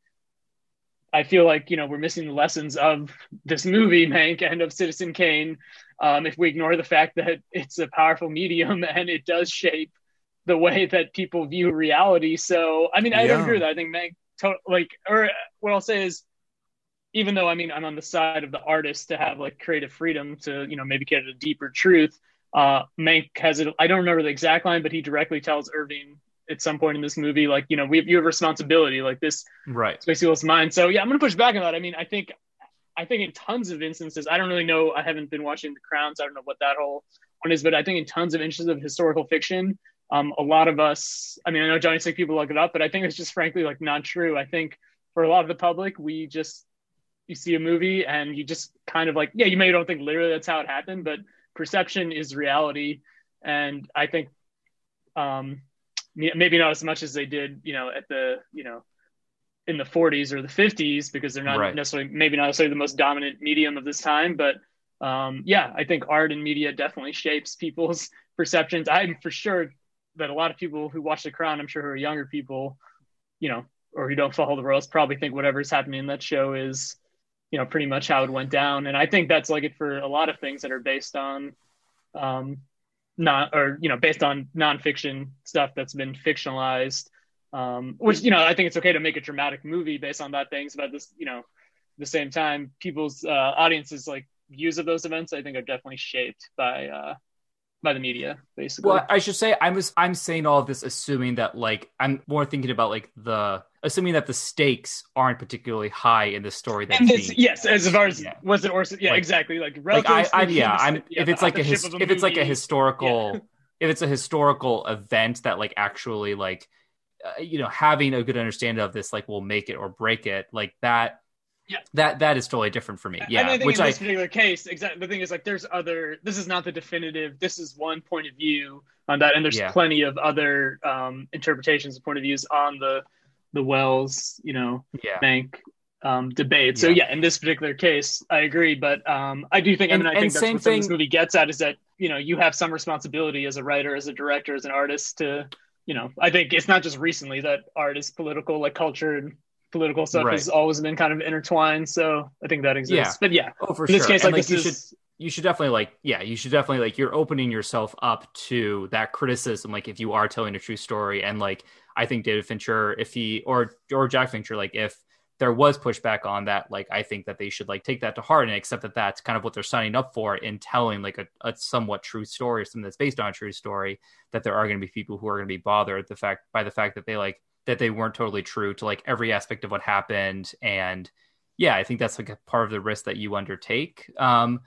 Speaker 3: I feel like you know we're missing the lessons of this movie, Mank, and of Citizen Kane. Um, if we ignore the fact that it's a powerful medium and it does shape the way that people view reality. So, I mean, I don't agree with that. I think Mank, to- like, or what I'll say is, even though I mean I'm on the side of the artist to have like creative freedom to you know maybe get at a deeper truth. Uh, Mank has it. I don't remember the exact line, but he directly tells Irving at some point in this movie, like you know, we have, you have responsibility. Like this
Speaker 2: Right.
Speaker 3: Spacey Will's mind. So yeah, I'm gonna push back on that. I mean, I think, I think in tons of instances, I don't really know. I haven't been watching The Crowns. I don't know what that whole one is, but I think in tons of instances of historical fiction, um, a lot of us. I mean, I know Johnny Sick people look it up, but I think it's just frankly like not true. I think for a lot of the public, we just you see a movie and you just kind of like yeah, you may don't think literally that's how it happened, but perception is reality, and I think. Um, maybe not as much as they did, you know, at the, you know, in the 40s or the 50s because they're not
Speaker 2: Right.
Speaker 3: necessarily maybe not necessarily the most dominant medium of this time but um, yeah i think art and media definitely shapes people's perceptions i'm for sure that a lot of people who watch the crown i'm sure who are younger people you know or who don't follow the royals probably think whatever's happening in that show is you know pretty much how it went down and i think that's like it for a lot of things that are based on um not or you know based on nonfiction stuff that's been fictionalized um which you know i think it's okay to make a dramatic movie based on that things but this you know the same time people's uh audiences like views of those events i think are definitely shaped by uh by the media basically.
Speaker 2: Well, I should say I'm just, I'm saying all of this assuming that like I'm more thinking about like the assuming that the stakes aren't particularly high in the story that
Speaker 3: and yes as far as
Speaker 2: Yeah.
Speaker 3: was it or yeah
Speaker 2: Like-
Speaker 3: exactly like
Speaker 2: like I, I yeah I'm
Speaker 3: yeah,
Speaker 2: if it's like a
Speaker 3: authorship
Speaker 2: his,
Speaker 3: of
Speaker 2: if it's like a
Speaker 3: movie-
Speaker 2: historical if it's a historical event that like actually like uh, you know having a good understanding of this like will make it or break it like that
Speaker 3: Yeah.
Speaker 2: that that is totally different for me yeah
Speaker 3: and I think
Speaker 2: which
Speaker 3: in
Speaker 2: I
Speaker 3: this particular case, exactly. The thing is, like, there's other. This is not the definitive. This is one point of view on that, and there's
Speaker 2: Yeah.
Speaker 3: plenty of other um, interpretations and point of views on the the Welles, you know,
Speaker 2: yeah
Speaker 3: Mank um, debate. So
Speaker 2: Yeah.
Speaker 3: yeah, in this particular case, I agree. But um, I do think, I
Speaker 2: And-
Speaker 3: mean, I think that's what of this movie gets at is that you know you have some responsibility as a writer, as a director, as an artist to, you know, I think it's not just recently that art is political, like culture and political stuff
Speaker 2: Right.
Speaker 3: has always been kind of intertwined. So I think that exists.
Speaker 2: Yeah.
Speaker 3: But yeah,
Speaker 2: oh for
Speaker 3: in this
Speaker 2: sure
Speaker 3: case,
Speaker 2: And,
Speaker 3: like, this
Speaker 2: you
Speaker 3: is
Speaker 2: should you should definitely like yeah you should definitely like you're opening yourself up to that criticism like if you are telling a true story and like i think david fincher if he or or jack fincher like if there was pushback on that like i think that they should like take that to heart and accept that that's kind of what they're signing up for in telling like a, a somewhat true story or something that's based on a true story that there are going to be people who are going to be bothered the fact by the fact that they like that they weren't totally true to like every aspect of what happened. And yeah i think that's like a part of the risk that you undertake um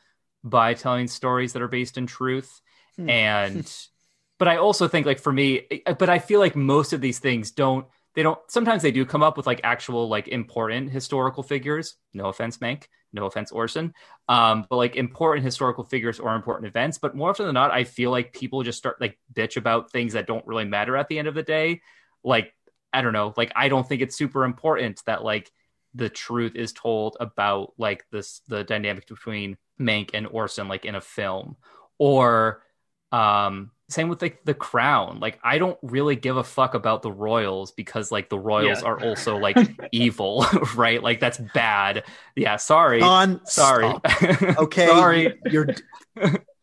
Speaker 2: by telling stories that are based in truth.
Speaker 1: Hmm.
Speaker 2: and but i also think like for me but i feel like most of these things don't they don't sometimes they do come up with like actual like important historical figures. No offense mank. No offense orson. Um but like important historical figures or important events. But more often than not i feel like people just start like bitch about things that don't really matter at the end of the day. Like i don't know like i don't think it's super important that like the truth is told about like this the dynamic between Mank and Orson like in a film. Or um same with like the crown. Like i don't really give a fuck about the royals because like the royals
Speaker 3: Yeah.
Speaker 2: are also like evil right? Like that's bad. Yeah sorry.
Speaker 1: On
Speaker 2: sorry.
Speaker 1: Okay,
Speaker 2: sorry.
Speaker 1: You're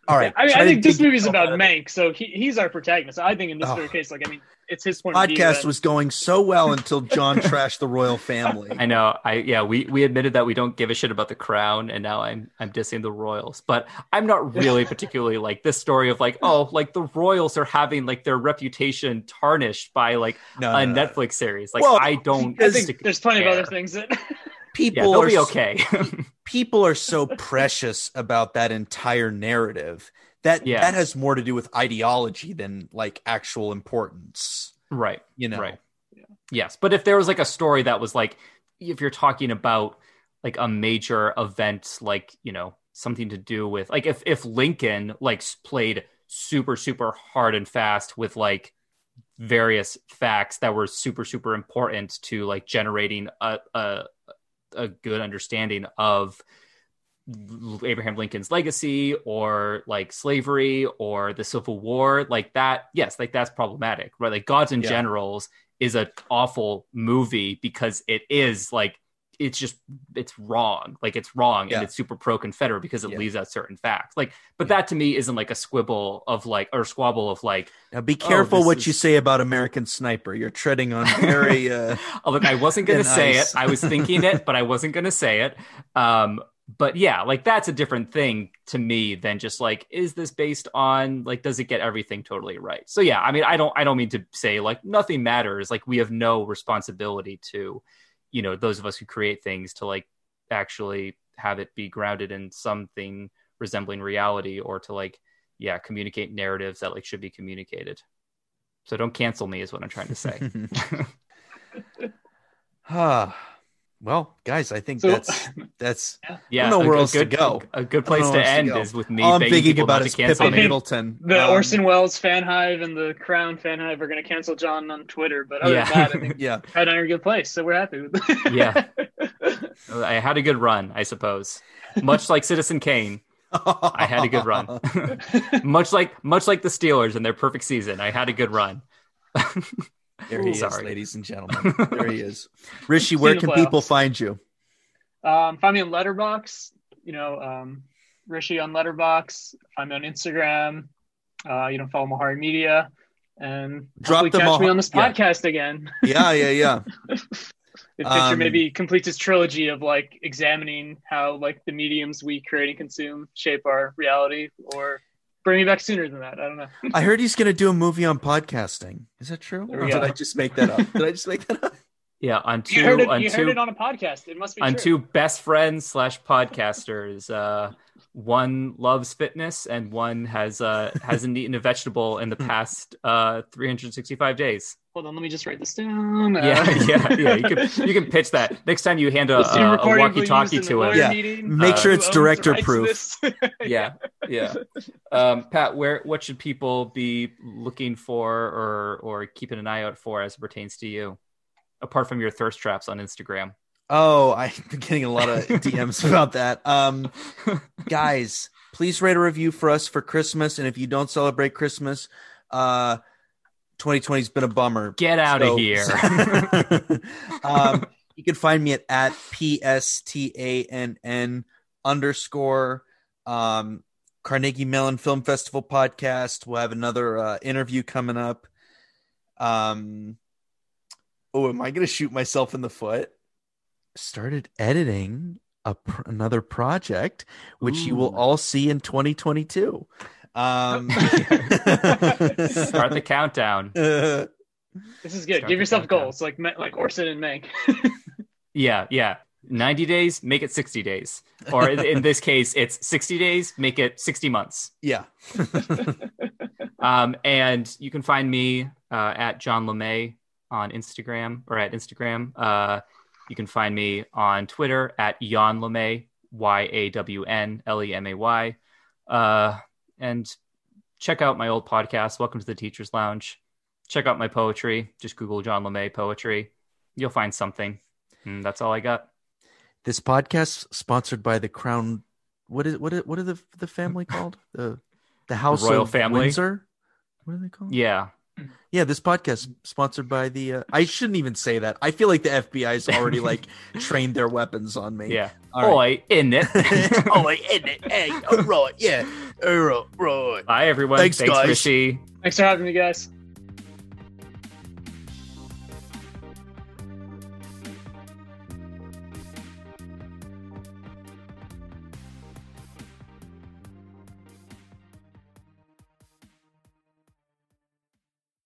Speaker 1: all right.
Speaker 3: I mean,
Speaker 1: try
Speaker 3: I think this
Speaker 1: dig
Speaker 3: movie's
Speaker 1: yourself
Speaker 3: about
Speaker 1: out of it.
Speaker 3: Mank, so he, he's our protagonist. I think in this
Speaker 1: Oh.
Speaker 3: case, like, I mean, it's his point of view.
Speaker 1: Podcast was going so well until John trashed the royal family.
Speaker 2: I know. I yeah, we we admitted that we don't give a shit about the crown, and now I'm I'm dissing the royals. But I'm not really particularly like this story of like oh like the royals are having like their reputation tarnished by like
Speaker 1: No,
Speaker 2: a
Speaker 1: no, no.
Speaker 2: Netflix series. Like
Speaker 1: Well,
Speaker 2: I don't.
Speaker 3: I think
Speaker 2: stick-
Speaker 3: there's plenty
Speaker 2: care.
Speaker 3: of other things that.
Speaker 2: Yeah,
Speaker 1: People
Speaker 2: they'll
Speaker 1: are
Speaker 2: be okay.
Speaker 1: people are so precious about that entire narrative that
Speaker 2: Yeah.
Speaker 1: that has more to do with ideology than like actual importance.
Speaker 2: right.
Speaker 1: You know,
Speaker 2: Right. Yes, but if there was like a story that was like, if you're talking about like a major event, like you know something to do with like if if Lincoln like played super super hard and fast with like various facts that were super super important to like generating a a, a good understanding of Abraham Lincoln's legacy or like slavery or the Civil War, like that, yes, like that's problematic, right? Like Gods and
Speaker 1: Yeah.
Speaker 2: Generals is an awful movie because it is like it's just it's wrong, like it's wrong,
Speaker 1: Yeah.
Speaker 2: and it's super pro Confederate because it
Speaker 1: Yeah.
Speaker 2: leaves out certain facts. Like, but
Speaker 1: Yeah.
Speaker 2: that to me isn't like a squibble of like or squabble of like.
Speaker 1: now be careful
Speaker 2: Oh,
Speaker 1: what you say about American Sniper. You're treading on very. Uh,
Speaker 2: Oh, look, I wasn't gonna say
Speaker 1: ice.
Speaker 2: it. I was thinking it, but I wasn't gonna say it. Um, but yeah, like that's a different thing to me than just like, is this based on like, does it get everything totally right? So yeah, I mean, I don't, I don't mean to say like nothing matters. Like we have no responsibility to, you know, those of us who create things to like actually have it be grounded in something resembling reality or to like, yeah, communicate narratives that like should be communicated. So don't cancel me is what I'm trying to say.
Speaker 1: Well, guys, I think
Speaker 3: So-
Speaker 1: that's that's
Speaker 2: Yeah,
Speaker 1: know
Speaker 2: a,
Speaker 1: where
Speaker 2: a
Speaker 1: else to
Speaker 2: good,
Speaker 1: go.
Speaker 2: A, good place to
Speaker 1: where else to
Speaker 2: end is with me
Speaker 1: all I'm thinking about
Speaker 2: not
Speaker 1: is
Speaker 2: to cancel
Speaker 1: Pippin
Speaker 3: me.
Speaker 2: me.
Speaker 1: Middleton.
Speaker 3: The
Speaker 1: Um,
Speaker 3: Orson Welles fan hive and the Crown fan hive are going to cancel John on Twitter, but other
Speaker 2: Yeah.
Speaker 3: than that, I think
Speaker 1: Yeah,
Speaker 3: Pat and I are a good place, so we're happy. With
Speaker 2: Yeah. I had a good run, I suppose. Much like Citizen Kane, I had a good run. much like much like the Steelers in their perfect season, I had a good run.
Speaker 1: There he is, ladies and gentlemen. There he is. Rishi, where can people find you?
Speaker 3: Um, find me on Letterboxd. You know, um, Rishi on Letterboxd. Find me on Instagram. Uh, you know, follow Mahari Media, and
Speaker 1: Drop the
Speaker 3: catch me on this
Speaker 1: yeah.
Speaker 3: podcast again.
Speaker 1: Yeah, yeah, yeah.
Speaker 3: If Fincher
Speaker 1: Um,
Speaker 3: maybe completes his trilogy of like examining how like the mediums we create and consume shape our reality, or bring me back sooner than that. I don't know.
Speaker 1: I heard he's going to do a movie on podcasting. Is that true? Or did
Speaker 3: go.
Speaker 1: I just make that up? Did I just make that up?
Speaker 2: Yeah, on two
Speaker 3: You heard it.
Speaker 2: on
Speaker 3: You
Speaker 2: two
Speaker 3: heard it on a podcast. It must be
Speaker 2: on
Speaker 3: true.
Speaker 2: two best friends slash podcasters. Uh, one loves fitness and one has uh, hasn't eaten a vegetable in the past uh, 365 days.
Speaker 3: Hold on, let me just write this down. Uh,
Speaker 2: Yeah, yeah, yeah. You can you can pitch that next time you hand a, a, a walkie-talkie to
Speaker 3: the
Speaker 2: him.
Speaker 3: lawyer
Speaker 1: Yeah.
Speaker 3: meeting.
Speaker 1: Make
Speaker 2: Uh,
Speaker 1: sure
Speaker 3: Who
Speaker 1: it's director proof.
Speaker 2: yeah yeah um pat where what should people be looking for or or keeping an eye out for as it pertains to you apart from your thirst traps on instagram
Speaker 1: Oh, I've been getting a lot of DMs about that. Um, guys, please rate a review for us for Christmas. And if you don't celebrate Christmas, uh, 2020's been a bummer.
Speaker 2: get out of here
Speaker 1: um, you can find me at, at PSTANN underscore um, Carnegie Mellon Film Festival podcast. We'll have another uh, interview coming up. Um, oh, am I going to shoot myself in the foot? Started editing a pr- another project, which you will all see in 2022. Um,
Speaker 2: start the countdown
Speaker 3: This is good.
Speaker 2: Start
Speaker 3: Give yourself
Speaker 2: countdown.
Speaker 3: goals, like like Orson and Mank.
Speaker 2: yeah yeah 90 days make it 60 days or in, in this case it's 60 days make it 60 months
Speaker 1: yeah.
Speaker 2: Um, and you can find me uh, at John LeMay on Instagram or at Instagram. Uh, you can find me on Twitter at Yawn LeMay, Y A W N L E M A Y. Uh, and check out my old podcast, Welcome to the Teacher's Lounge. Check out my poetry. Just Google John LeMay poetry. You'll find something. And that's all I got.
Speaker 1: This podcast sponsored by the Crown. What is what? Is, what are the the family called? The the House
Speaker 2: Royal
Speaker 1: of
Speaker 2: family?
Speaker 1: Windsor. What are they called?
Speaker 2: Yeah.
Speaker 1: Yeah, this podcast sponsored by the. Uh, I shouldn't even say that. I feel like the FBI's already like trained their weapons on me.
Speaker 2: Yeah.
Speaker 1: All right.
Speaker 2: Oi, in it.
Speaker 1: oh, in it. Hey, all right. Yeah. All right. Right.
Speaker 2: Bye, everyone.
Speaker 1: Thanks,
Speaker 2: Thanks
Speaker 1: guys.
Speaker 2: Rishi.
Speaker 3: Thanks for having me, guys.